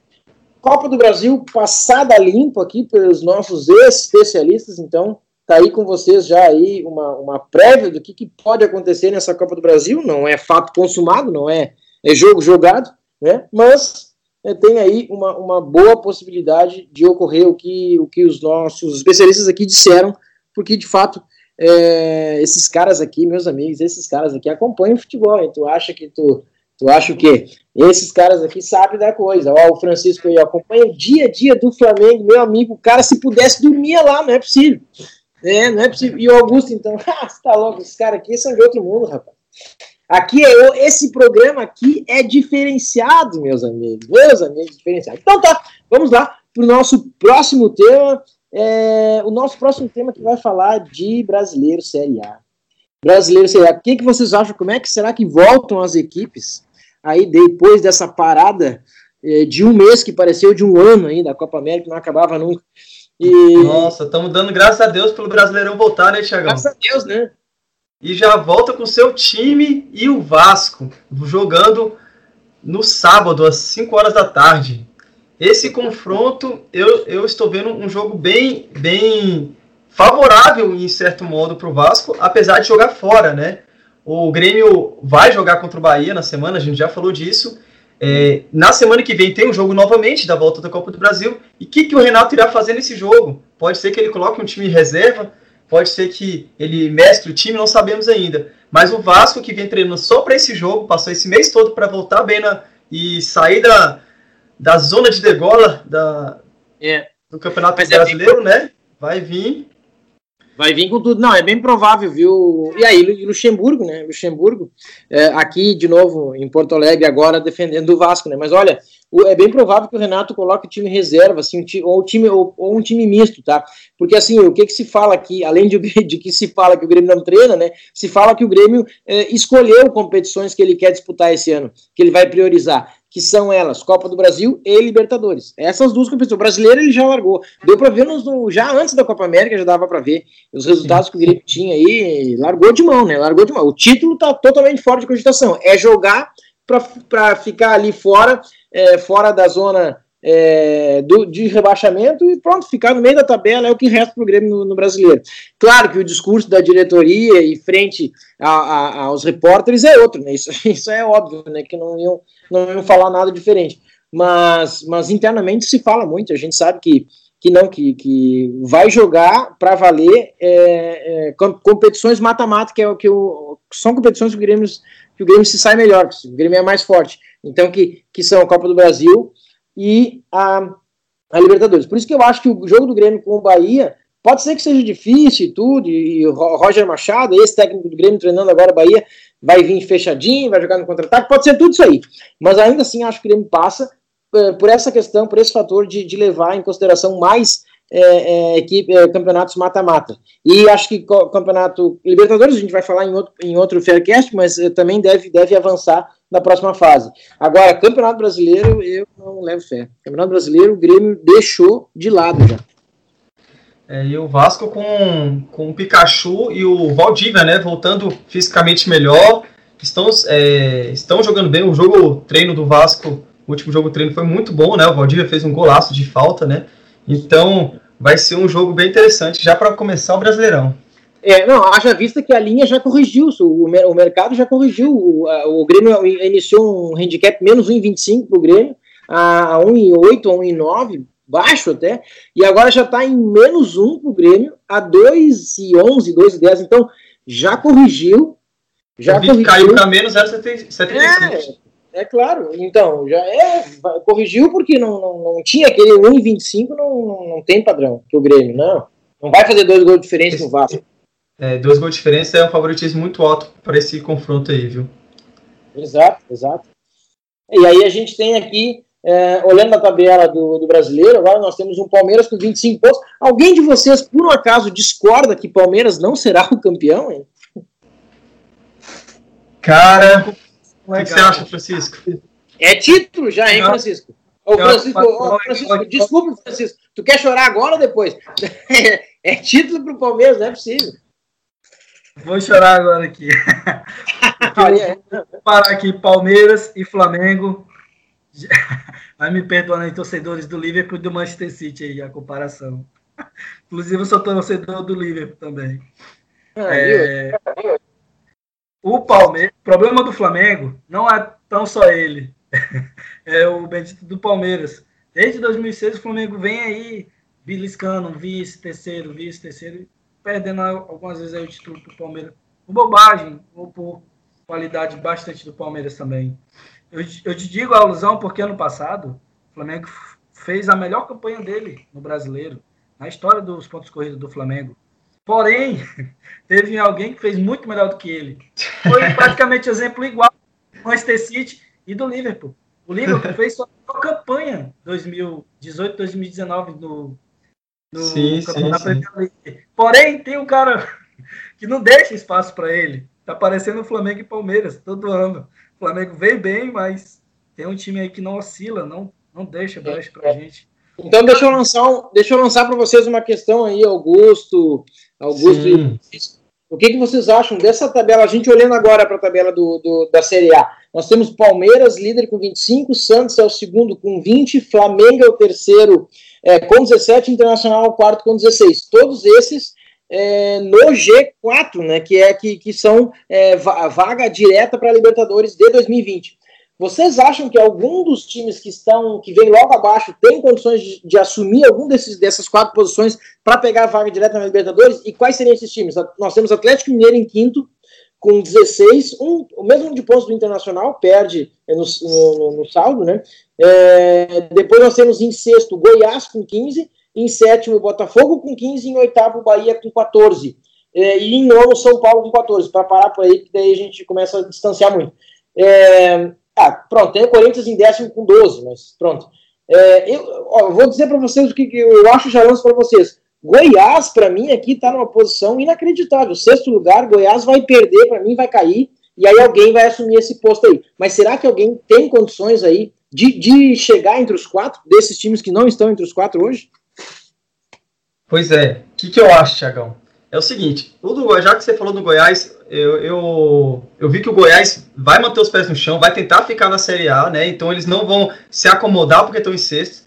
Copa do Brasil passada limpo aqui pelos nossos especialistas. Então, Tá aí com vocês já aí uma, uma prévia do que, que pode acontecer nessa Copa do Brasil. Não é fato consumado, não é, é jogo jogado, né? Mas é, tem aí uma, uma boa possibilidade de ocorrer o que, o que os nossos especialistas aqui disseram, porque de fato é, esses caras aqui, meus amigos, esses caras aqui acompanham o futebol. E tu acha que tu, tu acha o quê? Esses caras aqui sabem da coisa. Ó, o Francisco aí acompanha o dia a dia do Flamengo, meu amigo. O cara, se pudesse, dormia lá, não é possível. É, não é possível. E o Augusto, então, ah, você tá louco, esses caras aqui são de outro mundo, rapaz. Aqui, é, esse programa aqui é diferenciado, meus amigos. Meus amigos, diferenciado. Então tá, vamos lá para o nosso próximo tema. É, o nosso próximo tema que vai falar de brasileiro Série A. Brasileiro Série A. O que, que vocês acham? Como é que será que voltam as equipes aí depois dessa parada é, de um mês que pareceu de um ano aí da Copa América, não acabava nunca? E... Nossa, estamos dando graças a Deus pelo Brasileirão voltar, né, Thiagão? Graças a Deus, né? E já volta com o seu time e o Vasco, jogando no sábado, às 5 horas da tarde. Esse confronto, eu, eu estou vendo um jogo bem, bem favorável, em certo modo, para o Vasco, apesar de jogar fora, né? O Grêmio vai jogar contra o Bahia na semana, a gente já falou disso. É, na semana que vem tem um jogo novamente da volta da Copa do Brasil. E o que, que o Renato irá fazer nesse jogo? Pode ser que ele coloque um time em reserva, pode ser que ele mestre o time, não sabemos ainda. Mas o Vasco, que vem treinando só para esse jogo, passou esse mês todo para voltar bem na, e sair da, da zona de degola da, é. do Campeonato Mas Brasileiro, é né? Vai vir Vai vir com tudo. Não, é bem provável, viu? E aí, Luxemburgo, né? Luxemburgo, é, aqui de novo em Porto Alegre, agora defendendo o Vasco, né? Mas olha, é bem provável que o Renato coloque o time reserva, assim, ou, time, ou, ou, um time misto, tá? Porque assim, o que que se fala aqui, além de, de que se fala que o Grêmio não treina, né? Se fala que o Grêmio é, escolheu competições que ele quer disputar esse ano, que ele vai priorizar que são elas, Copa do Brasil e Libertadores. Essas duas competições. O brasileiro ele já largou. Deu para ver nos, já antes da Copa América, já dava para ver os resultados que o Grêmio tinha aí. Largou de mão, né? Largou de mão. O título tá totalmente fora de cogitação. É jogar para ficar ali fora, é, fora da zona é, do, de rebaixamento e pronto, ficar no meio da tabela é o que resta para o Grêmio no, no, brasileiro. Claro que o discurso da diretoria e frente a, a, aos repórteres é outro, né? Isso, isso é óbvio, né? Que não iam, não iam falar nada diferente. Mas, mas internamente se fala muito, a gente sabe que, que não, que, que vai jogar para valer é, é, competições mata-mata, que é o que são competições que o Grêmio, que o Grêmio se sai melhor, que o Grêmio é mais forte. Então, que, que são a Copa do Brasil, e a, a Libertadores. Por isso que eu acho que o jogo do Grêmio com o Bahia pode ser que seja difícil e tudo, e o Roger Machado, esse técnico do Grêmio treinando agora o Bahia, vai vir fechadinho, vai jogar no contra-ataque, pode ser tudo isso aí. Mas ainda assim acho que o Grêmio passa uh, por essa questão, por esse fator de, de levar em consideração mais é, é, equipe, é, campeonatos mata-mata. E acho que o campeonato Libertadores, a gente vai falar em outro, em outro Faircast, mas uh, também deve, deve avançar na próxima fase. Agora, Campeonato Brasileiro, eu não levo fé. Campeonato Brasileiro, o Grêmio deixou de lado já. É, e o Vasco com, com o Pikachu e o Valdívia, né? Voltando fisicamente melhor. Estão, é, estão jogando bem. O jogo treino do Vasco, o último jogo treino foi muito bom, né? O Valdívia fez um golaço de falta, né? Então, vai ser um jogo bem interessante já para começar o Brasileirão. É, não, haja vista que a linha já corrigiu, o, o mercado já corrigiu. O, o Grêmio iniciou um handicap menos 1,25 para o Grêmio, a 1,8, a 1,9, baixo até, e agora já está em menos 1 para o Grêmio, a 2,11, 2,10. Então, já corrigiu. Já corrigiu. caiu para menos 0,75. É, é claro, então, já é, corrigiu porque não, não, não tinha aquele 1,25, não, não, não tem padrão que o Grêmio, não. Não vai fazer dois gols de diferença no Vasco. É, dois gols de diferença é um favoritismo muito alto para esse confronto aí, viu? Exato, exato. E aí a gente tem aqui, é, olhando a tabela do, do, brasileiro, agora nós temos um Palmeiras com 25 pontos. Alguém de vocês, por um acaso, discorda que Palmeiras não será o campeão? Hein? Cara, o que você acha, Francisco? É título já, hein, Francisco? Ô, Francisco, ô, Francisco, desculpa, Francisco. Tu quer chorar agora ou depois? é título para o Palmeiras, não é possível. Vou chorar agora aqui. Vou parar aqui Palmeiras e Flamengo. Vai me perdoando aí, torcedores do Liverpool e do Manchester City aí, a comparação. Inclusive, eu sou torcedor do Liverpool também. Ah, é, o Palmeiras, problema do Flamengo não é tão só ele. é o bendito do Palmeiras. Desde 2006 o Flamengo vem aí beliscando vice, terceiro, vice, terceiro perdendo algumas vezes aí o título para o Palmeiras por bobagem ou por qualidade bastante do Palmeiras também. Eu, eu te digo a alusão porque ano passado o Flamengo fez a melhor campanha dele no brasileiro, na história dos pontos corridos do Flamengo. Porém, teve alguém que fez muito melhor do que ele. Foi praticamente exemplo igual do Manchester City e do Liverpool. O Liverpool fez sua campanha 2018, 2019 no, no sim, Campeonato sim, sim. Porém, tem um cara que não deixa espaço para ele. Tá parecendo o Flamengo e Palmeiras todo ano. O Flamengo vem bem, mas tem um time aí que não oscila, não, não deixa brecha pra gente. Então deixa eu lançar, um, deixa eu lançar para vocês uma questão aí, Augusto, Augusto e o que, que vocês acham dessa tabela? A gente olhando agora para a tabela do, do, da Série A. Nós temos Palmeiras, líder com 25, Santos é o segundo com 20, Flamengo é o terceiro é, com 17, Internacional quarto com 16. Todos esses é, no G4, né, que é que, que são é, vaga direta para a Libertadores de 2020. Vocês acham que algum dos times que estão, que vem logo abaixo, tem condições de, de assumir algum desses, dessas quatro posições para pegar a vaga direta na Libertadores? E quais seriam esses times? Nós temos Atlético Mineiro em quinto, com 16, um, o mesmo de pontos do Internacional, perde no, no, no saldo, né? É, depois nós temos em sexto Goiás com 15, em sétimo Botafogo com 15, em oitavo Bahia com 14. É, e em nono São Paulo com 14, para parar por aí, que daí a gente começa a distanciar muito. É, ah, pronto, tem o Corinthians em décimo com 12, mas pronto. É, eu, ó, vou dizer para vocês o que, que eu acho já lanço para vocês. Goiás, para mim, aqui está numa posição inacreditável. Sexto lugar, Goiás vai perder, para mim, vai cair, e aí alguém vai assumir esse posto aí. Mas será que alguém tem condições aí de, de chegar entre os quatro, desses times que não estão entre os quatro hoje? Pois é. O que, que eu acho, Tiagão? É o seguinte, o do, já que você falou do Goiás, eu, eu, eu vi que o Goiás vai manter os pés no chão, vai tentar ficar na Série A, né? Então eles não vão se acomodar porque estão em sexto.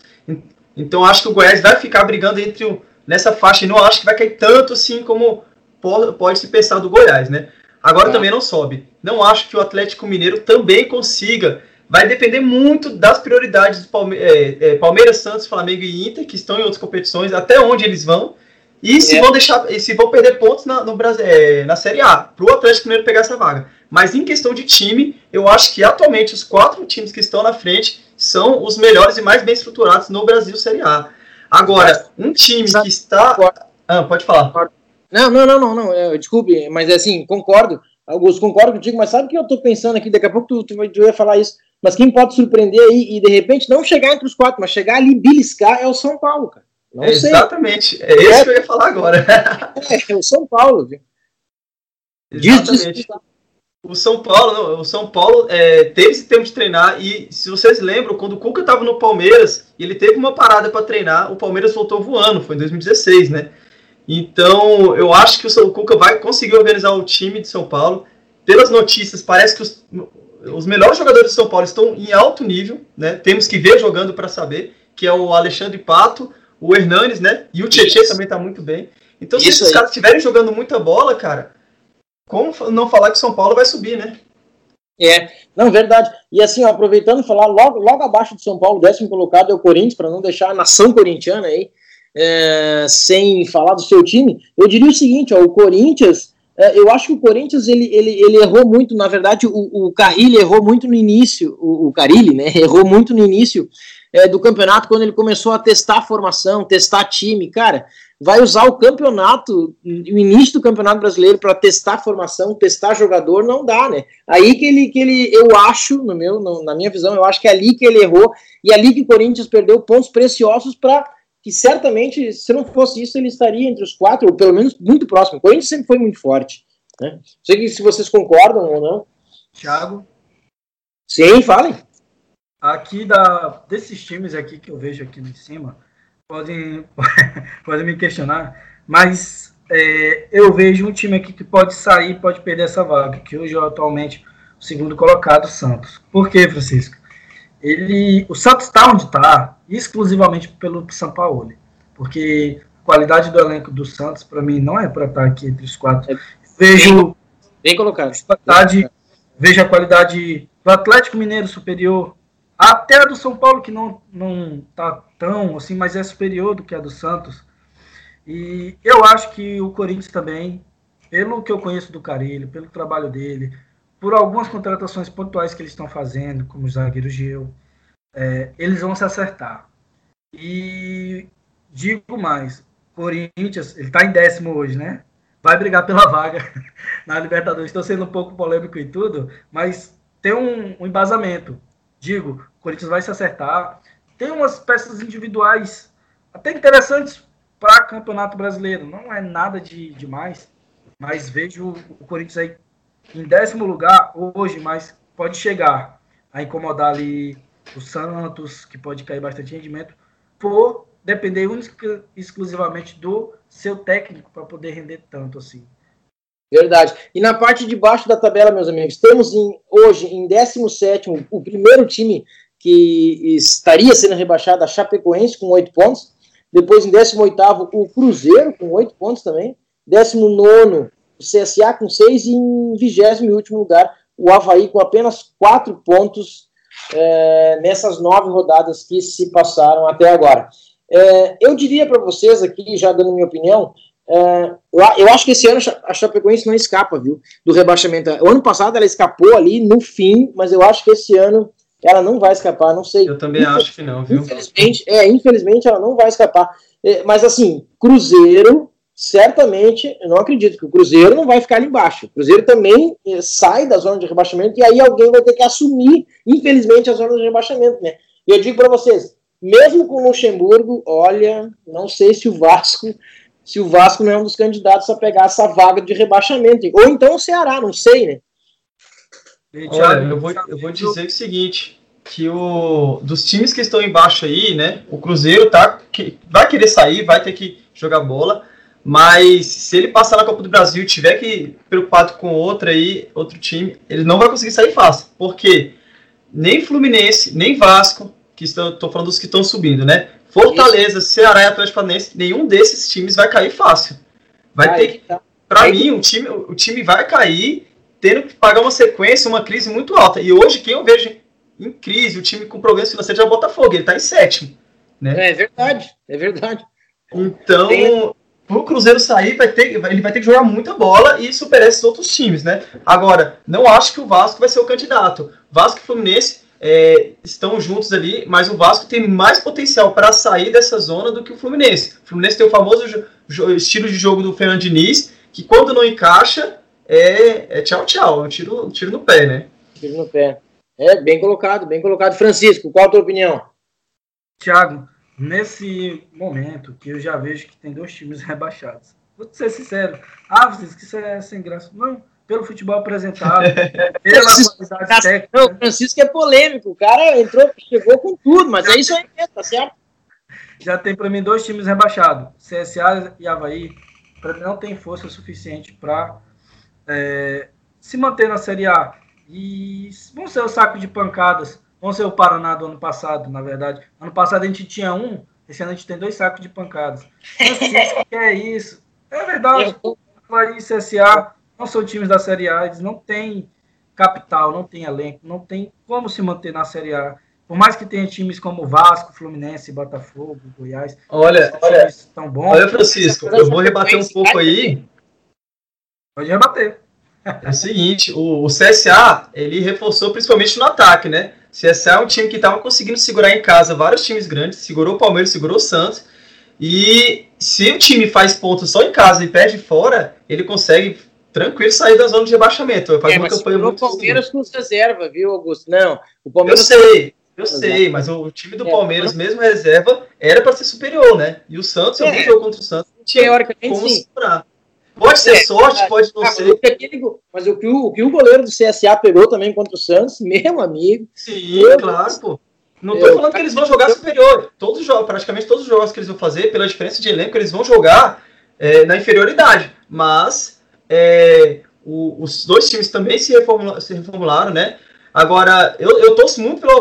Então acho que o Goiás vai ficar brigando entre o, nessa faixa e não acho que vai cair tanto assim como pode, pode se pensar do Goiás, né? Agora é. também não sobe. Não acho que o Atlético Mineiro também consiga. Vai depender muito das prioridades do Palme é, é, Palmeiras, Santos, Flamengo e Inter, que estão em outras competições, até onde eles vão. E se é. vão deixar, se vão perder pontos na, no Brasil, é, na Série A, para o Atlético Mineiro pegar essa vaga. Mas em questão de time, eu acho que atualmente os quatro times que estão na frente são os melhores e mais bem estruturados no Brasil Série A. Agora, um time que está. Ah, pode falar. Não, não, não, não, não. É, desculpe, mas é assim, concordo. Augusto, concordo contigo, mas sabe o que eu estou pensando aqui? Daqui a pouco tu, tu, tu vai falar isso. Mas quem pode surpreender aí e de repente não chegar entre os quatro, mas chegar ali beliscar é o São Paulo, cara. Não é sei. Exatamente. É isso é, que eu ia falar agora. é, é o São Paulo, viu? Exatamente. O São Paulo, o São Paulo é, teve esse tempo de treinar e se vocês lembram, quando o Cuca estava no Palmeiras, ele teve uma parada para treinar, o Palmeiras voltou voando, foi em 2016, né? Então, eu acho que o Cuca vai conseguir organizar o time de São Paulo. Pelas notícias, parece que os, os melhores jogadores de São Paulo estão em alto nível, né? Temos que ver jogando para saber, que é o Alexandre Pato, o Hernanes, né? E o Tietchan também tá muito bem. Então, se esses caras estiverem jogando muita bola, cara, como não falar que o São Paulo vai subir, né? É, não, verdade. E assim, ó, aproveitando falar, logo, logo abaixo do São Paulo, décimo colocado é o Corinthians, para não deixar a nação corintiana aí, é, sem falar do seu time, eu diria o seguinte, ó, o Corinthians, é, eu acho que o Corinthians, ele, ele, ele errou muito, na verdade, o, o Carrilli errou muito no início, o, o Carilli, né, errou muito no início é, do campeonato, quando ele começou a testar a formação, testar time, cara, vai usar o campeonato, o início do campeonato brasileiro para testar formação, testar jogador, não dá, né? Aí que ele, que ele eu acho, no meu, no, na minha visão, eu acho que é ali que ele errou e é ali que o Corinthians perdeu pontos preciosos para que certamente, se não fosse isso, ele estaria entre os quatro, ou pelo menos muito próximo. O Corinthians sempre foi muito forte. Né? Sei se vocês concordam ou não. Thiago? Sim, falem. Aqui da, desses times aqui que eu vejo aqui em cima, podem, podem me questionar, mas é, eu vejo um time aqui que pode sair, pode perder essa vaga, que hoje é atualmente o segundo colocado, o Santos. Por quê, Francisco? Ele, o Santos está onde está exclusivamente pelo São Paulo, porque a qualidade do elenco do Santos, para mim, não é para estar aqui entre os quatro. É vejo bem, bem colocado. Qualidade, vejo a qualidade do Atlético Mineiro superior, até a do São Paulo, que não, não tá tão assim, mas é superior do que a do Santos. E eu acho que o Corinthians também, pelo que eu conheço do Carilho, pelo trabalho dele, por algumas contratações pontuais que eles estão fazendo, como o zagueiro Gil, é, eles vão se acertar. E digo mais, Corinthians, ele está em décimo hoje, né? Vai brigar pela vaga na Libertadores. Estou sendo um pouco polêmico e tudo, mas tem um, um embasamento. Digo, o Corinthians vai se acertar. Tem umas peças individuais até interessantes para Campeonato Brasileiro. Não é nada de demais, mas vejo o Corinthians aí em décimo lugar hoje, mas pode chegar a incomodar ali o Santos, que pode cair bastante rendimento, por depender exclusivamente do seu técnico para poder render tanto assim. Verdade. E na parte de baixo da tabela, meus amigos, temos em, hoje em 17 o primeiro time que estaria sendo rebaixado, a Chapecoense, com 8 pontos. Depois, em 18 o Cruzeiro, com 8 pontos também. 19 o CSA com 6 e em 20 último lugar, o Havaí com apenas 4 pontos é, nessas nove rodadas que se passaram até agora. É, eu diria para vocês aqui, já dando minha opinião, eu, eu, acho que esse ano a Chapecoense não escapa, viu, do rebaixamento. O ano passado ela escapou ali no fim, mas eu acho que esse ano ela não vai escapar, não sei. Eu também acho que não, viu? Infelizmente, é, infelizmente ela não vai escapar. É, mas assim, Cruzeiro, certamente, eu não acredito que o Cruzeiro não vai ficar ali embaixo. O Cruzeiro também é, sai da zona de rebaixamento e aí alguém vai ter que assumir, infelizmente, a zona de rebaixamento, né? E eu digo para vocês, mesmo com o Luxemburgo, olha, não sei se o Vasco se o Vasco não é um dos candidatos a pegar essa vaga de rebaixamento. Ou então o Ceará, não sei, né? Olha, eu vou, eu vou dizer o seguinte, que o dos times que estão embaixo aí, né, o Cruzeiro tá que vai querer sair, vai ter que jogar bola, mas se ele passar na Copa do Brasil e tiver que preocupado com outra aí, outro time, ele não vai conseguir sair fácil, porque nem Fluminense, nem Vasco, que estão, tô falando dos que estão subindo, né? Fortaleza, Isso. Ceará e Atlético Paranaense, nenhum desses times vai cair fácil. Vai ter que, tá. para mim, o time, o time vai cair tendo que pagar uma sequência, uma crise muito alta. E hoje, quem eu vejo em crise, o time com problemas financeiros é o Botafogo, ele está em sétimo. Né? É verdade, é verdade. Então, Tem... pro Cruzeiro sair, vai ter, ele vai ter que jogar muita bola e superar esses outros times, né? Agora, não acho que o Vasco vai ser o candidato. Vasco e Fluminense é, estão juntos ali, mas o Vasco tem mais potencial para sair dessa zona do que o Fluminense. O Fluminense tem o famoso estilo de jogo do Fernando Diniz, que quando não encaixa, é, é tchau, tchau. Um tiro, um tiro no pé, né? Tiro no pé. É, bem colocado, bem colocado. Francisco, qual a tua opinião? Thiago, nesse momento que eu já vejo que tem dois times rebaixados. Vou ser sincero. Ah, Francisco, isso é sem graça. Não, pelo futebol apresentado, pela qualidade técnica. Não, o Francisco é polêmico. O cara entrou, chegou com tudo, mas já é isso aí, tá certo? Já tem para mim dois times rebaixados, CSA e Havaí. Para mim não tem força suficiente para é, se manter na Série A. E vão ser o saco de pancadas. Vão ser o Paraná do ano passado, na verdade. Ano passado a gente tinha um Esse ano a gente tem dois sacos de pancadas. Francisco, que é isso? É verdade. Havaí e CSA não são times da Série A, eles não têm capital, não tem elenco, não tem como se manter na Série A. Por mais que tenha times como Vasco, Fluminense, Botafogo, Goiás, olha, olha, tão bons. Olha, Francisco, eu vou rebater um pouco aí. Pode rebater. É o seguinte, o, o, CSA, ele reforçou principalmente no ataque, né? O CSA é um time que estava conseguindo segurar em casa vários times grandes, segurou o Palmeiras, segurou o Santos, e se o time faz pontos só em casa e perde fora, ele consegue tranquilo sair da zona de rebaixamento. Faz é, uma campanha muito o Palmeiras com reserva, viu, Augusto? Não, o Palmeiras... Eu sei, eu sei, mas o time do é, Palmeiras, mesmo reserva, era para ser superior, né? E o Santos, é. algum jogo contra o Santos, não tinha como sim. segurar. Pode ser é, sorte, pode não ah, ser. Mas o que o, o que o goleiro do CSA pegou também contra o Santos, meu amigo. Sim, claro, pô. Não estou falando que eles vão jogar superior. Todos os jogos, praticamente todos os jogos que eles vão fazer, pela diferença de elenco, eles vão jogar é, na inferioridade. Mas é, o, os dois times também se, reformula, se reformularam, né? Agora, eu, eu torço muito pelo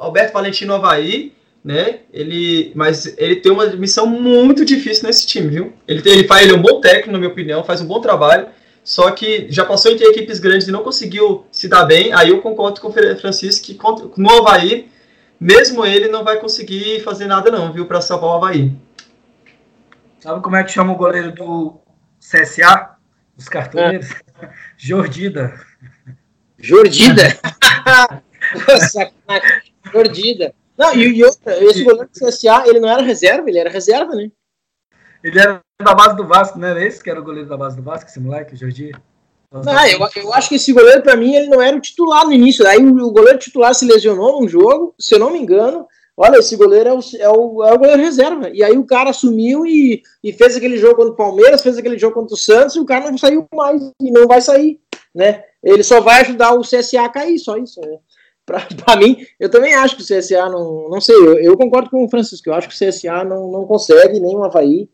Alberto Valentino Havaí, né? Ele, mas ele tem uma missão muito difícil nesse time, viu? Ele, tem, ele, faz, ele é um bom técnico, na minha opinião, faz um bom trabalho, só que já passou entre equipes grandes e não conseguiu se dar bem. Aí eu concordo com o Francisco que no Havaí mesmo ele não vai conseguir fazer nada não, viu, para salvar o Havaí. Sabe como é que chama o goleiro do CSA? Os cartões? É. Jordida. Jordida? Jordida. Não, e, outra, esse goleiro do CSA, ele não era reserva, ele era reserva, né? Ele era da base do Vasco, não era esse que era o goleiro da base do Vasco, esse moleque, o Jordida? Não, eu, eu acho que esse goleiro, para mim, ele não era o titular no início. Aí o, o, goleiro titular se lesionou num jogo, se eu não me engano. Olha, esse goleiro é o, é o, é o goleiro reserva. E aí o cara assumiu e, e fez aquele jogo contra o Palmeiras, fez aquele jogo contra o Santos, e o cara não saiu mais e não vai sair, né? Ele só vai ajudar o CSA a cair, só isso, né? Para mim, eu também acho que o CSA não. Não sei, eu, eu, concordo com o Francisco, eu acho que o CSA não, não consegue, nem o Havaí.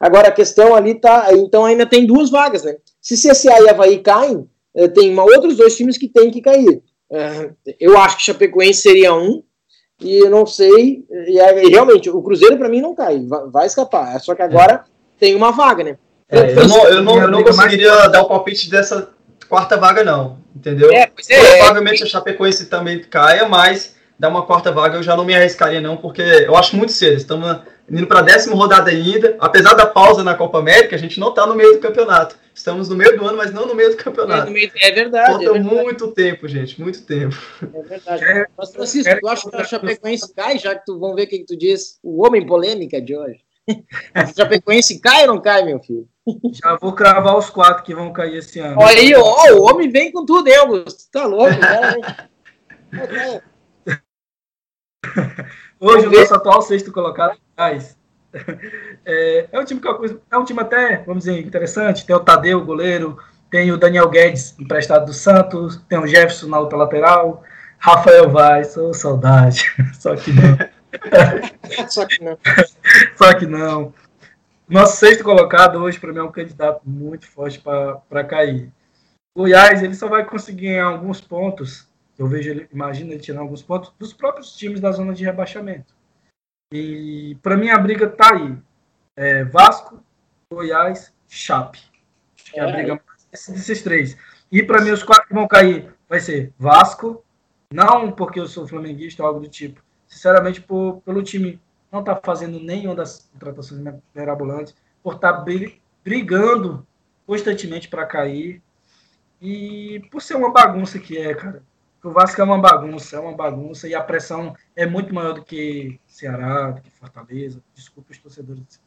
Agora a questão ali tá. Então ainda tem duas vagas, né? Se CSA e Havaí caem, eh, tem uma, outros dois times que têm que cair. Eh, eu acho que Chapecoense seria um, e eu não sei. E, realmente, o Cruzeiro para mim não cai, vai, escapar. É só que agora tem uma vaga, né? É, eu, não, eu, não, eu não conseguiria dar o palpite dessa quarta vaga, não. Entendeu? É, é, Provavelmente a Chapecoense também caia, mas dar uma quarta vaga eu já não me arriscaria, não, porque eu acho muito cedo. Estamos indo para a décima rodada ainda. Apesar da pausa na Copa América, a gente não está no meio do campeonato. Estamos no meio do ano, mas não no meio do campeonato. É, verdade. Falta é verdade. muito tempo, gente, muito tempo. É verdade. É, mas, Francisco, tu acha que a Chapecoense cai, já que tu vamos ver o que, tu diz? O homem polêmica de hoje. A Chapecoense cai ou não cai, meu filho? Já vou cravar os quatro que vão cair esse ano. Olha aí, ó, o homem vem com tudo, hein, Augusto? Tá louco, né? Hoje o nosso atual sexto colocado é, é, um time que é um time até, vamos dizer, interessante. Tem o Tadeu, goleiro, tem o Daniel Guedes, emprestado do Santos, tem o Jefferson na outra lateral, Rafael Vaz, sou saudade. Só que não. Só que não. Só que não. Nosso sexto colocado hoje, para mim, é um candidato muito forte para cair. Goiás, ele só vai conseguir ganhar alguns pontos eu vejo ele, imagina ele tirando alguns pontos dos próprios times da zona de rebaixamento. E para mim a briga tá aí. É Vasco, Goiás, Chape. Acho que é a briga desses três. E para mim os quatro que vão cair vai ser Vasco, não porque eu sou flamenguista ou algo do tipo. Sinceramente, por, pelo time não tá fazendo nenhuma das contratações mirabolantes, por estar tá brigando constantemente para cair. E por ser uma bagunça que é, cara o Vasco é uma bagunça, é uma bagunça e a pressão é muito maior do que Ceará, do que Fortaleza. Desculpa os torcedores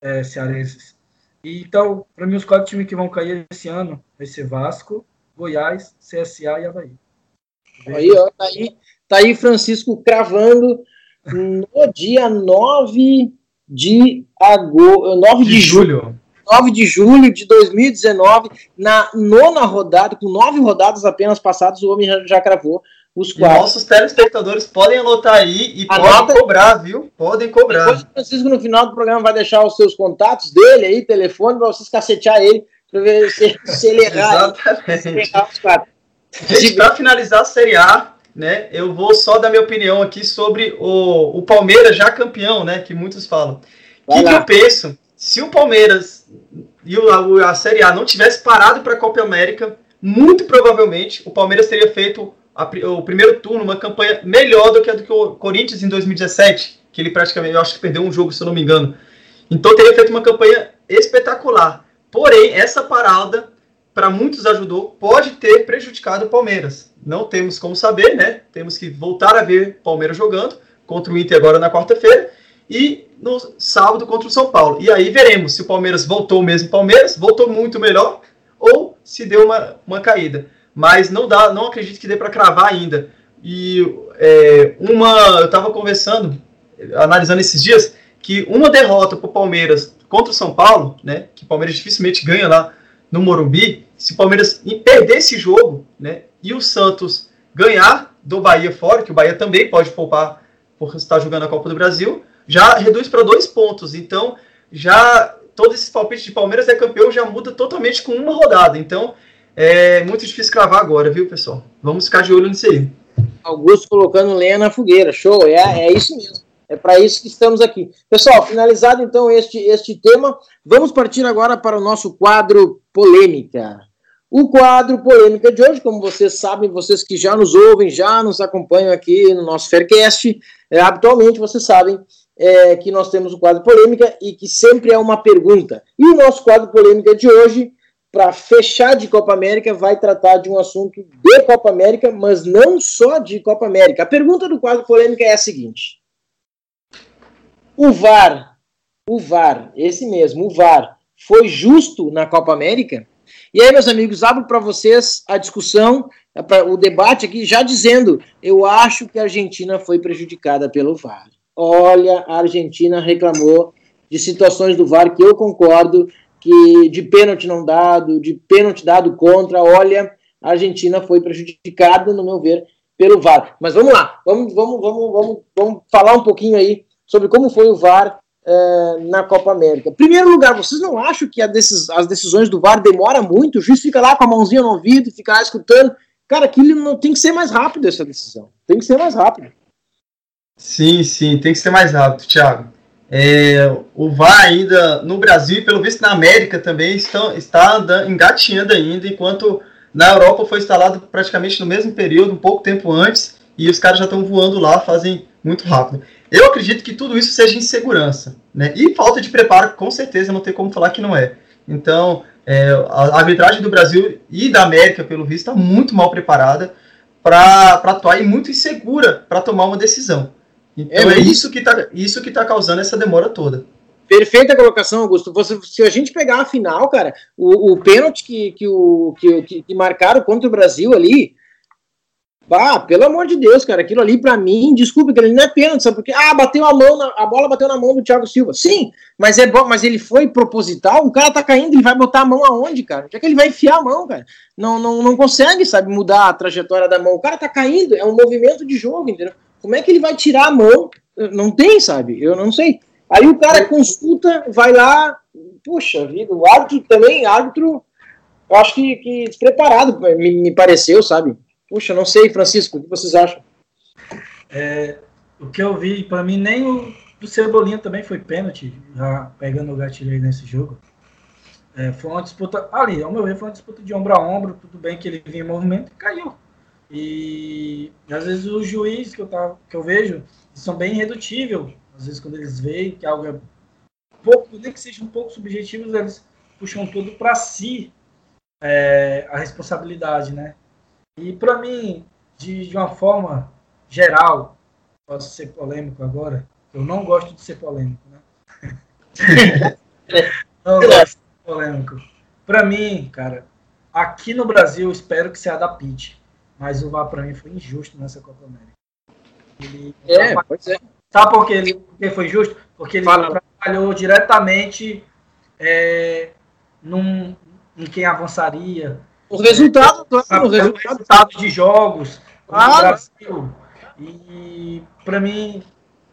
é, cearenses. E, então, para mim, os quatro times que vão cair esse ano vai ser Vasco, Goiás, CSA e Havaí. Aí, ó, tá aí, tá aí Francisco cravando no dia 9 de agosto, 9 de, de julho. julho. 9 de julho de 2019, na nona rodada, com nove rodadas apenas passadas, o homem já, já cravou os quatro. nossos telespectadores podem anotar aí e Anota. podem cobrar, viu? Podem cobrar. Depois o Francisco, no final do programa, vai deixar os seus contatos dele aí, telefone, para vocês cacetear ele, para ver se, se ele errar. Exatamente. Para finalizar a Série A, né? Eu vou só dar minha opinião aqui sobre o, o Palmeiras já campeão, né? Que muitos falam. O que, que, eu penso? Se o Palmeiras e o, a, Série A não tivesse parado para a Copa América, muito provavelmente o Palmeiras teria feito a, o primeiro turno uma campanha melhor do que a do que o Corinthians em 2017, que ele praticamente, eu acho que perdeu um jogo, se eu não me engano. Então teria feito uma campanha espetacular. Porém, essa parada para muitos ajudou, pode ter prejudicado o Palmeiras. Não temos como saber, né? Temos que voltar a ver Palmeiras jogando contra o Inter agora na quarta-feira e no sábado contra o São Paulo. E aí veremos se o Palmeiras voltou mesmo Palmeiras, voltou muito melhor ou se deu uma, uma caída. Mas não dá, não acredito que dê para cravar ainda. E é, uma, eu estava conversando, analisando esses dias, que uma derrota para o Palmeiras contra o São Paulo, né, que o Palmeiras dificilmente ganha lá no Morumbi, se o Palmeiras perder esse jogo, né, e o Santos ganhar do Bahia fora, que o Bahia também pode poupar por estar jogando a Copa do Brasil, já reduz para dois pontos. Então, já todos esses palpites de Palmeiras é campeão já muda totalmente com uma rodada. Então, é muito difícil cravar agora, viu, pessoal? Vamos ficar de olho nisso aí. Augusto colocando lenha na fogueira. Show, é, é isso mesmo. É para isso que estamos aqui. Pessoal, finalizado então este, este tema, vamos partir agora para o nosso quadro Polêmica. O quadro Polêmica de hoje, como vocês sabem, vocês que já nos ouvem, já nos acompanham aqui no nosso Faircast, é, habitualmente vocês sabem é, que nós temos o quadro Polêmica e que sempre é uma pergunta. E o nosso quadro Polêmica de hoje, para fechar de Copa América, vai tratar de um assunto de Copa América, mas não só de Copa América. A pergunta do quadro Polêmica é a seguinte o VAR, o VAR, esse mesmo, o VAR, foi justo na Copa América? E aí, meus amigos, abro para vocês a discussão, o debate aqui, já dizendo, eu acho que a Argentina foi prejudicada pelo VAR. Olha, a Argentina reclamou de situações do VAR que eu concordo, que de pênalti não dado, de pênalti dado contra, olha, a Argentina foi prejudicada, no meu ver, pelo VAR. Mas vamos lá, vamos, vamos, vamos, vamos, vamos falar um pouquinho aí sobre como foi o VAR uh, na Copa América. Primeiro lugar, vocês não acham que decis as decisões do VAR demora muito? O juiz fica lá com a mãozinha no ouvido, fica lá escutando. Cara, aquilo não tem que ser mais rápido essa decisão. Tem que ser mais rápido. Sim, sim, tem que ser mais rápido, Thiago. É, o VAR ainda no Brasil e pelo visto na América também estão, está andando, engatinhando ainda, enquanto na Europa foi instalado praticamente no mesmo período, um pouco tempo antes, e os caras já estão voando lá, fazem muito rápido. Eu acredito que tudo isso seja insegurança, né? E falta de preparo, com certeza, não tem como falar que não é. Então, é, a arbitragem do Brasil e da América, pelo visto, está muito mal preparada para atuar e muito insegura para tomar uma decisão. Então, é, é isso que está isso que tá causando essa demora toda. Perfeita colocação, Augusto. Você, se a gente pegar a final, cara, o, o pênalti que, que, o, que, que marcaram contra o Brasil ali, ah, pelo amor de Deus, cara, aquilo ali para mim, desculpa, ele não é pênalti, sabe porque ah, bateu a mão, na, a bola bateu na mão do Thiago Silva. Sim, mas é bom, mas ele foi proposital, o cara tá caindo, ele vai botar a mão aonde, cara? Já que ele vai enfiar a mão, cara. Não, não, não consegue, sabe, mudar a trajetória da mão. O cara tá caindo, é um movimento de jogo, entendeu? Como é que ele vai tirar a mão? Não tem, sabe? Eu não sei. Aí o cara consulta, vai lá, puxa vida, o árbitro também, árbitro, eu acho que, que despreparado, me, me pareceu, sabe? Puxa, não sei, Francisco, o que vocês acham? É, o que eu vi, para mim, nem o do Cebolinha também foi pênalti, já pegando o gatilho aí nesse jogo. É, foi uma disputa, ali, ao meu ver, foi uma disputa de ombro a ombro, tudo bem que ele vinha em movimento e caiu. E às vezes os juízes que eu, tava, que eu vejo são bem irredutíveis. Às vezes quando eles veem que algo é pouco, nem que seja um pouco subjetivo, eles puxam tudo para si é, a responsabilidade, né? E para mim, de, de uma forma geral, posso ser polêmico agora, eu não gosto de ser polêmico, né? não gosto de ser polêmico. Para mim, cara, aqui no Brasil, espero que se adapte. Mas o VAR para mim foi injusto nessa Copa América. Ele é, pode ser. Sabe por que ele porque foi justo? Porque ele Fala. trabalhou diretamente é, num, em quem avançaria, o resultado, claro, o resultado. resultado de jogos ah. no Brasil. E para mim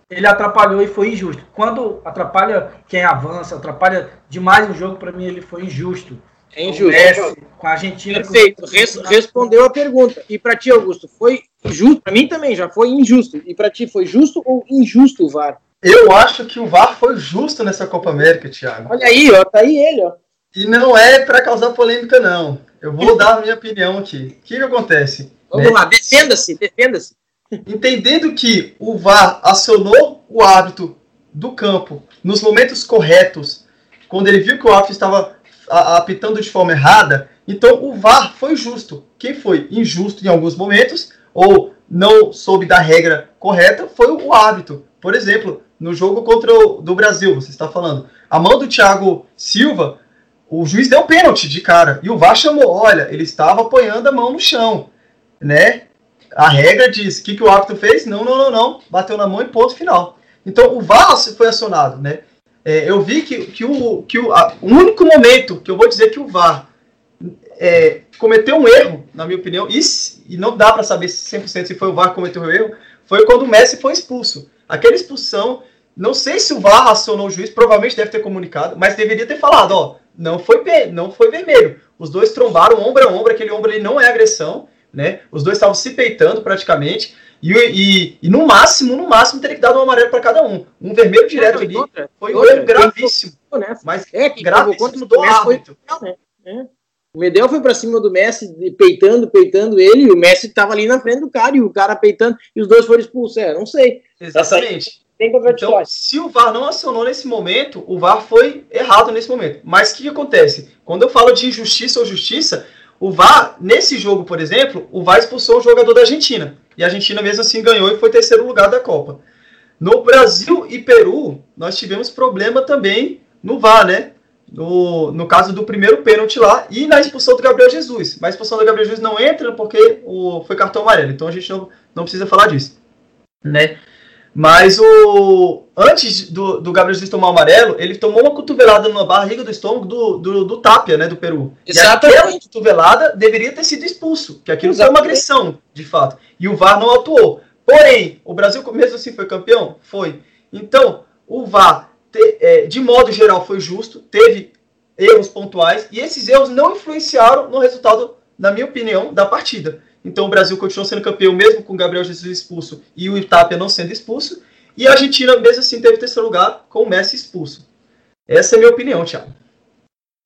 ele atrapalhou e foi injusto. Quando atrapalha quem avança, atrapalha demais o jogo, para mim ele foi injusto. É injusto. Messi, com a Argentina. Perfeito. Res, respondeu a pergunta. E para ti, Augusto, foi justo? Para mim também já foi injusto. E para ti, foi justo ou injusto o VAR? Eu acho que o VAR foi justo nessa Copa América, Thiago. Olha aí, ó, tá aí ele, ó. E não é para causar polêmica, não. Eu vou dar a minha opinião aqui. O que, que acontece? Vamos né? lá, defenda-se, defenda-se. Entendendo que o VAR acionou o árbitro do campo nos momentos corretos, quando ele viu que o árbitro estava apitando de forma errada, então o VAR foi justo. Quem foi injusto em alguns momentos, ou não soube da regra correta, foi o árbitro. Por exemplo, no jogo contra o do Brasil, você está falando, a mão do Thiago Silva, o juiz deu pênalti de cara, e o VAR chamou, olha, ele estava apoiando a mão no chão, né? A regra diz, o que, que o árbitro fez? Não, não, não, não, bateu na mão e ponto final. Então o VAR foi acionado, né? É, eu vi que, que, o, que o, a, o único momento que eu vou dizer que o VAR é, cometeu um erro, na minha opinião, e, e não dá para saber 100% se foi o VAR que cometeu o erro, foi quando o Messi foi expulso. Aquela expulsão, não sei se o VAR acionou o juiz, provavelmente deve ter comunicado, mas deveria ter falado, ó, não foi, não foi vermelho. Os dois trombaram ombro a ombro, aquele ombro ali não é agressão, né? Os dois estavam se peitando praticamente. E, e, e, no máximo, no máximo, teria que dar um amarelo para cada um. Um vermelho direto ali. Foi um erro gravíssimo. Mas é, que gravíssimo do árbitro. Foi, né? O Medel foi para cima do Messi, peitando, peitando ele, e o Messi estava ali na frente do cara, e o cara peitando, e os dois foram expulsos. É, não sei. Exatamente. Então, se o VAR não acionou nesse momento, o VAR foi errado nesse momento. Mas o que, que acontece? Quando eu falo de injustiça ou justiça, o VAR, nesse jogo, por exemplo, o VAR expulsou o jogador da Argentina. E a Argentina mesmo assim ganhou e foi terceiro lugar da Copa. No Brasil e Peru, nós tivemos problema também no VAR, né? No, no caso do primeiro pênalti lá e na expulsão do Gabriel Jesus. Mas a expulsão do Gabriel Jesus não entra porque o, foi cartão amarelo. Então a gente não, não precisa falar disso. Né? Mas o antes do, do Gabriel Jesus tomar o amarelo, ele tomou uma cotovelada na barriga do estômago do, do, do Tapia, né, do Peru. Exatamente. E aquela cotovelada deveria ter sido expulso, que aquilo Exatamente. foi uma agressão, de fato. E o VAR não atuou. Porém, o Brasil mesmo assim foi campeão? Foi. Então, o VAR, te, é, de modo geral, foi justo, teve erros pontuais, e esses erros não influenciaram no resultado, na minha opinião, da partida. Então o Brasil continuou sendo campeão mesmo com o Gabriel Jesus expulso e o Itapia não sendo expulso. E a Argentina, mesmo assim, teve terceiro lugar com o Messi expulso. Essa é a minha opinião, Thiago.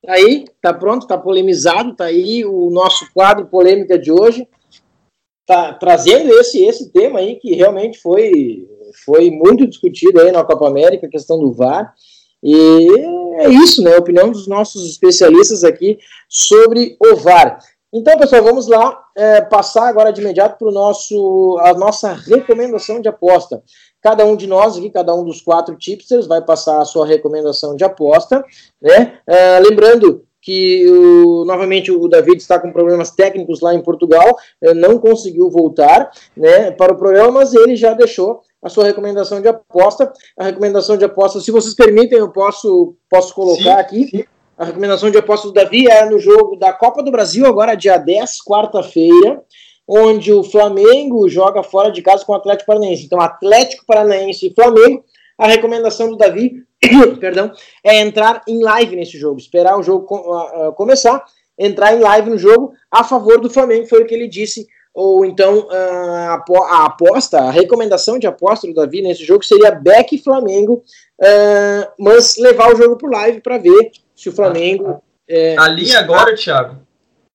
Tá aí, tá pronto, tá polemizado, tá aí o nosso quadro polêmica de hoje. Tá trazendo esse, esse tema aí que realmente foi, foi muito discutido aí na Copa América, a questão do VAR. E é isso, né? A opinião dos nossos especialistas aqui sobre o VAR. Então, pessoal, vamos lá é, passar agora de imediato para nosso a nossa recomendação de aposta. Cada um de nós aqui, cada um dos quatro tipsters, vai passar a sua recomendação de aposta, né? É, lembrando que o, novamente o David está com problemas técnicos lá em Portugal, é, não conseguiu voltar né, para o programa, mas ele já deixou a sua recomendação de aposta. A recomendação de aposta, se vocês permitem, eu posso, posso colocar sim, aqui. Sim. A recomendação de aposta do Davi é no jogo da Copa do Brasil, agora dia 10, quarta-feira, onde o Flamengo joga fora de casa com o Atlético Paranaense. Então, Atlético Paranaense e Flamengo. A recomendação do Davi, perdão, é entrar em live nesse jogo, esperar o jogo começar, entrar em live no jogo a favor do Flamengo, foi o que ele disse ou então uh, a aposta, a recomendação de aposta do Davi nesse jogo seria Beck Flamengo, uh, mas levar o jogo para live para ver se o Flamengo. É, a linha está... agora, Thiago,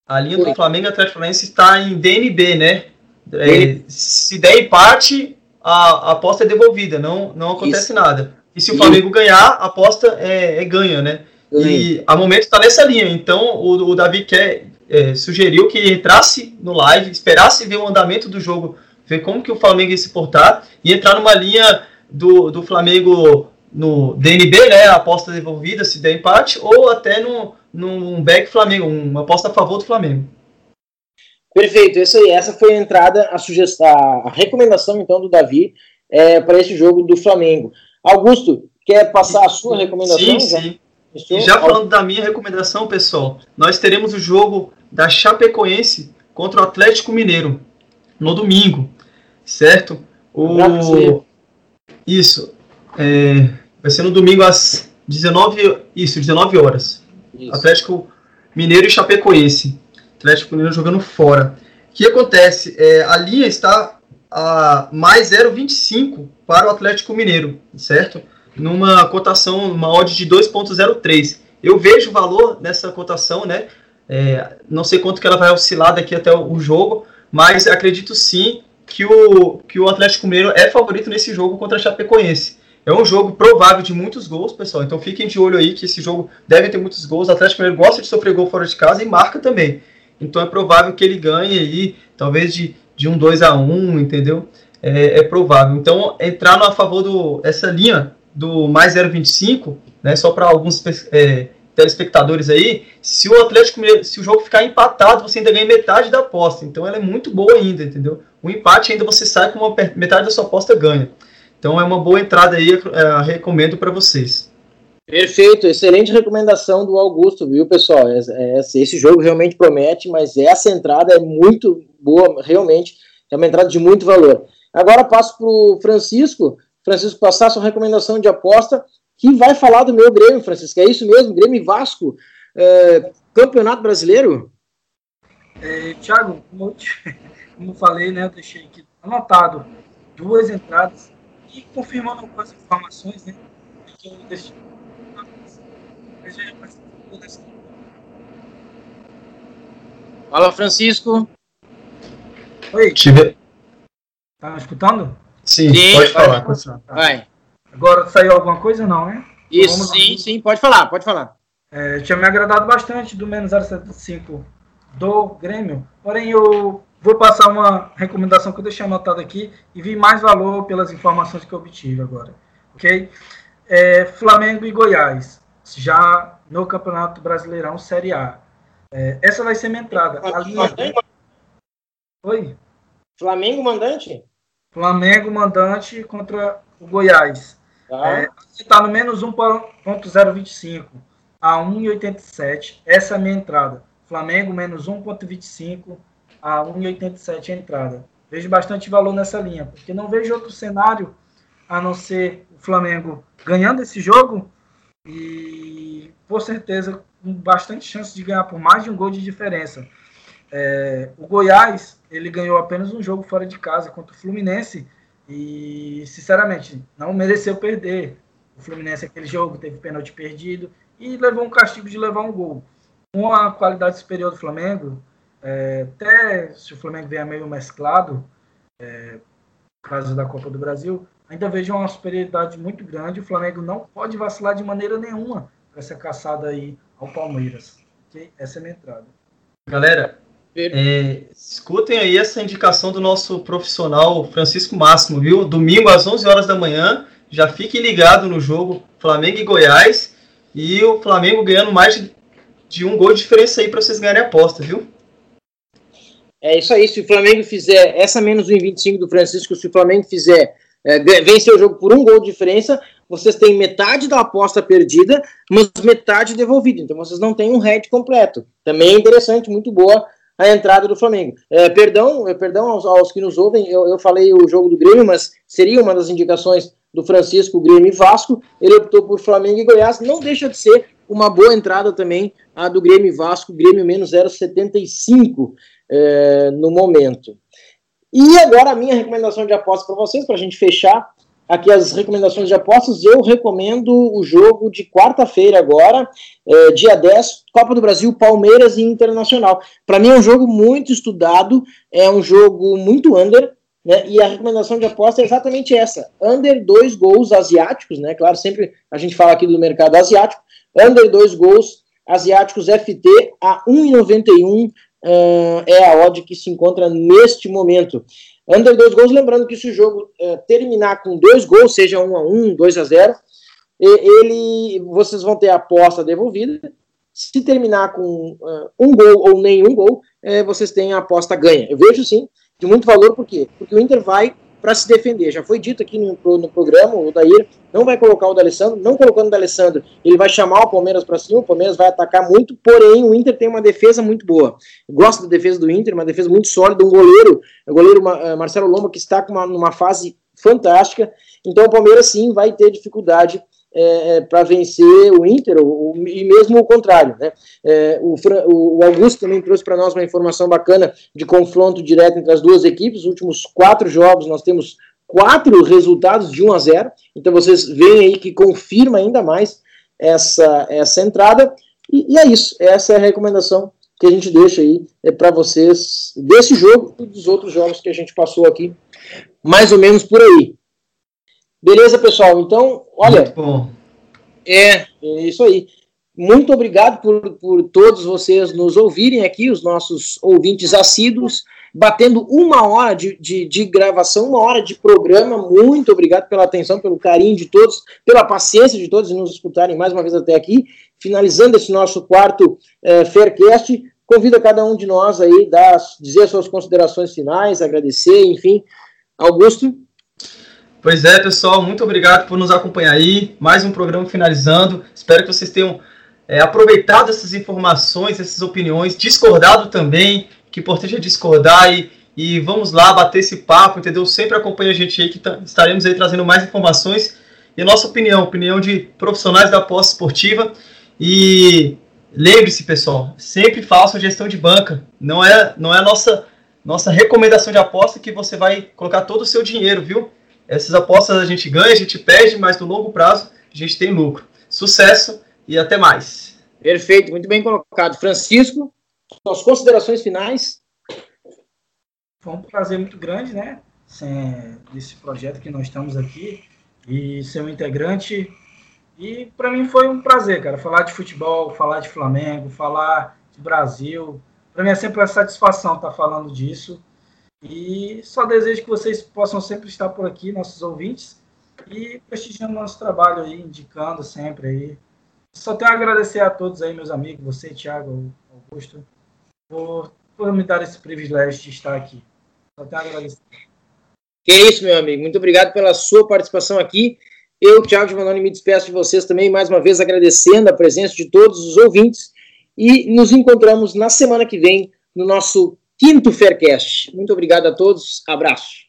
a linha do Flamengo Atlético Paranaense está em DNB, né? É, se der empate, a, a, aposta é devolvida, não, não acontece Isso. nada. E se o Flamengo ganhar, a aposta é, é ganha, né? E a momento está nessa linha. Então o, o Davi quer, é, sugeriu que entrasse no live, esperasse ver o andamento do jogo, ver como que o Flamengo ia se portar e entrar numa linha do, do Flamengo no DNB, né, a aposta devolvida se der empate, ou até no, num back Flamengo, uma aposta a favor do Flamengo. Perfeito, essa, essa foi a entrada, a sugestão, a recomendação então do Davi é, para esse jogo do Flamengo. Augusto, quer passar a sua recomendação? Sim, sim. Já falando da minha recomendação, pessoal, nós teremos o jogo da Chapecoense contra o Atlético Mineiro no domingo, certo? O... Isso. É... Vai ser no domingo às 19, isso, 19 horas. Isso. Atlético Mineiro e Chapecoense. Atlético Mineiro jogando fora. O que acontece? É, a linha está a mais 0,25 para o Atlético Mineiro, certo? Numa cotação, uma odd de 2,03. Eu vejo valor nessa cotação, né? É, não sei quanto que ela vai oscilar daqui até o jogo, mas acredito sim que o, que o Atlético Mineiro é favorito nesse jogo contra a Chapecoense. É um jogo provável de muitos gols, pessoal. Então fiquem de olho aí que esse jogo deve ter muitos gols. O Atlético Mineiro gosta de sofrer gol fora de casa e marca também. Então é provável que ele ganhe aí, talvez de, de um 2 a 1 entendeu? É, é provável. Então entrar a favor do essa linha do mais 0,25, né, só para alguns é, telespectadores aí, se o Atlético se o jogo ficar empatado, você ainda ganha metade da aposta. Então ela é muito boa ainda, entendeu? O empate ainda você sai com uma metade da sua aposta ganha. Então é uma boa entrada aí, é, recomendo para vocês. Perfeito, excelente recomendação do Augusto, viu, pessoal? Esse jogo realmente promete, mas essa entrada é muito boa, realmente, é uma entrada de muito valor. Agora passo para o Francisco, Francisco passar sua recomendação de aposta, que vai falar do meu Grêmio, Francisco. É isso mesmo, Grêmio Vasco, é, Campeonato Brasileiro? É, Thiago, como, como falei, né, eu deixei aqui anotado duas entradas e confirmando algumas informações, né? Que eu deixei. Fala, Francisco. Oi. Tive... Tá me escutando? Sim, sim pode falar. Vai. vai. Agora saiu alguma coisa, não, né? Isso, Vamos sim, sim, pode falar, pode falar. É, tinha me agradado bastante do menos 0,75 do Grêmio, porém eu Vou passar uma recomendação que eu deixei anotada aqui e vi mais valor pelas informações que eu obtive agora. Ok? É, Flamengo e Goiás, já no Campeonato Brasileirão Série A. É, essa vai ser minha entrada. A linha... Oi? Flamengo mandante? Flamengo mandante contra o Goiás. Tá. É, está no menos 1.025 a 1,87. Essa é a minha entrada. Flamengo menos 1,25 a 1,87 a entrada. Vejo bastante valor nessa linha, porque não vejo outro cenário a não ser o Flamengo ganhando esse jogo e, por certeza, com bastante chance de ganhar por mais de um gol de diferença. É, o Goiás, ele ganhou apenas um jogo fora de casa contra o Fluminense e, sinceramente, não mereceu perder. O Fluminense, aquele jogo, teve pênalti perdido e levou um castigo de levar um gol. Com a qualidade superior do Flamengo, é, até se o Flamengo vier meio mesclado, é, causa da Copa do Brasil, ainda vejo uma superioridade muito grande. O Flamengo não pode vacilar de maneira nenhuma essa caçada aí ao Palmeiras. Okay? Essa é a minha entrada. Galera, é, escutem aí essa indicação do nosso profissional Francisco Máximo, viu? Domingo às 11 horas da manhã. Já fiquem ligados no jogo Flamengo e Goiás. E o Flamengo ganhando mais de, de um gol de diferença aí para vocês ganharem a aposta, viu? É isso aí. Se o Flamengo fizer essa menos 1,25 do Francisco, se o Flamengo fizer é, vencer o jogo por um gol de diferença, vocês têm metade da aposta perdida, mas metade devolvida. Então vocês não têm um head completo. Também é interessante, muito boa a entrada do Flamengo. É, perdão, é, perdão aos, aos, que nos ouvem, eu, eu, falei o jogo do Grêmio, mas seria uma das indicações do Francisco, Grêmio e Vasco. Ele optou por Flamengo e Goiás. Não deixa de ser uma boa entrada também a do Grêmio e Vasco, Grêmio menos 0,75 é, no momento. E agora a minha recomendação de aposta para vocês, para a gente fechar aqui as recomendações de apostas, eu recomendo o jogo de quarta-feira agora, é, dia 10, Copa do Brasil, Palmeiras e Internacional. Para mim é um jogo muito estudado, é um jogo muito under, né, e a recomendação de aposta é exatamente essa, under dois gols asiáticos, né, claro, sempre a gente fala aqui do mercado asiático, under dois gols asiáticos FT a 1,91 uh, é a odd que se encontra neste momento. Under dois gols, lembrando que se o jogo uh, terminar com dois gols, seja 1 um a 1 um, 2 a 0 ele, vocês vão ter a aposta devolvida. Se terminar com uh, um gol ou nenhum gol, vocês têm a aposta ganha. Eu vejo sim, de muito valor, por quê? Porque o Inter vai para se defender. Já foi dito aqui no, no programa, o Dair não vai colocar o D'Alessandro, não colocando o D'Alessandro, ele vai chamar o Palmeiras para cima, o Palmeiras vai atacar muito, porém o Inter tem uma defesa muito boa. Gosto da defesa do Inter, uma defesa muito sólida, um goleiro, o goleiro eh, Marcelo Lomba que está com uma, numa fase fantástica, então o Palmeiras sim vai ter dificuldade é, é para vencer o Inter, ou, e mesmo o contrário. Né? É, o, o, Augusto também trouxe para nós uma informação bacana de confronto direto entre as duas equipes. Os últimos quatro jogos nós temos quatro resultados de 1 a 0. Então vocês veem aí que confirma ainda mais essa, essa entrada. E, e é isso. Essa é a recomendação que a gente deixa aí é, para vocês desse jogo e dos outros jogos que a gente passou aqui, mais ou menos por aí. Beleza, pessoal? Então, olha. É, é isso aí. Muito obrigado por, por todos vocês nos ouvirem aqui, os nossos ouvintes assíduos, batendo uma hora de, de, de, gravação, uma hora de programa. Muito obrigado pela atenção, pelo carinho de todos, pela paciência de todos e nos escutarem mais uma vez até aqui. Finalizando esse nosso quarto é, Faircast, convido a cada um de nós aí a dizer as suas considerações finais, agradecer, enfim. Augusto. Pois é, pessoal, muito obrigado por nos acompanhar aí. Mais um programa finalizando. Espero que vocês tenham é, aproveitado essas informações, essas opiniões, discordado também, que importante é discordar e, e vamos lá bater esse papo, entendeu? Sempre acompanha a gente aí que estaremos aí trazendo mais informações e a nossa opinião, opinião de profissionais da aposta esportiva. E lembre-se, pessoal, sempre faça gestão de banca. Não é, não é a nossa, nossa recomendação de aposta que você vai colocar todo o seu dinheiro, viu? Essas apostas a gente ganha, a gente perde, mas no longo prazo a gente tem lucro. Sucesso e até mais. Perfeito, muito bem colocado. Francisco, suas considerações finais? Foi um prazer muito grande, né? Sem esse projeto que nós estamos aqui e ser um integrante. E para mim foi um prazer, cara, falar de futebol, falar de Flamengo, falar de Brasil. Para mim é sempre uma satisfação estar falando disso. E só desejo que vocês possam sempre estar por aqui, nossos ouvintes, e prestigiando nosso trabalho aí, indicando sempre aí. Só tenho a agradecer a todos aí, meus amigos, você, Thiago, Augusto, por, por me dar esse privilégio de estar aqui. Só tenho a agradecer. Que é isso, meu amigo. Muito obrigado pela sua participação aqui. Eu, Thiago de Manoni, me despeço de vocês também, mais uma vez agradecendo a presença de todos os ouvintes. E nos encontramos na semana que vem no nosso quinto Faircast. Muito obrigado a todos. Abraço.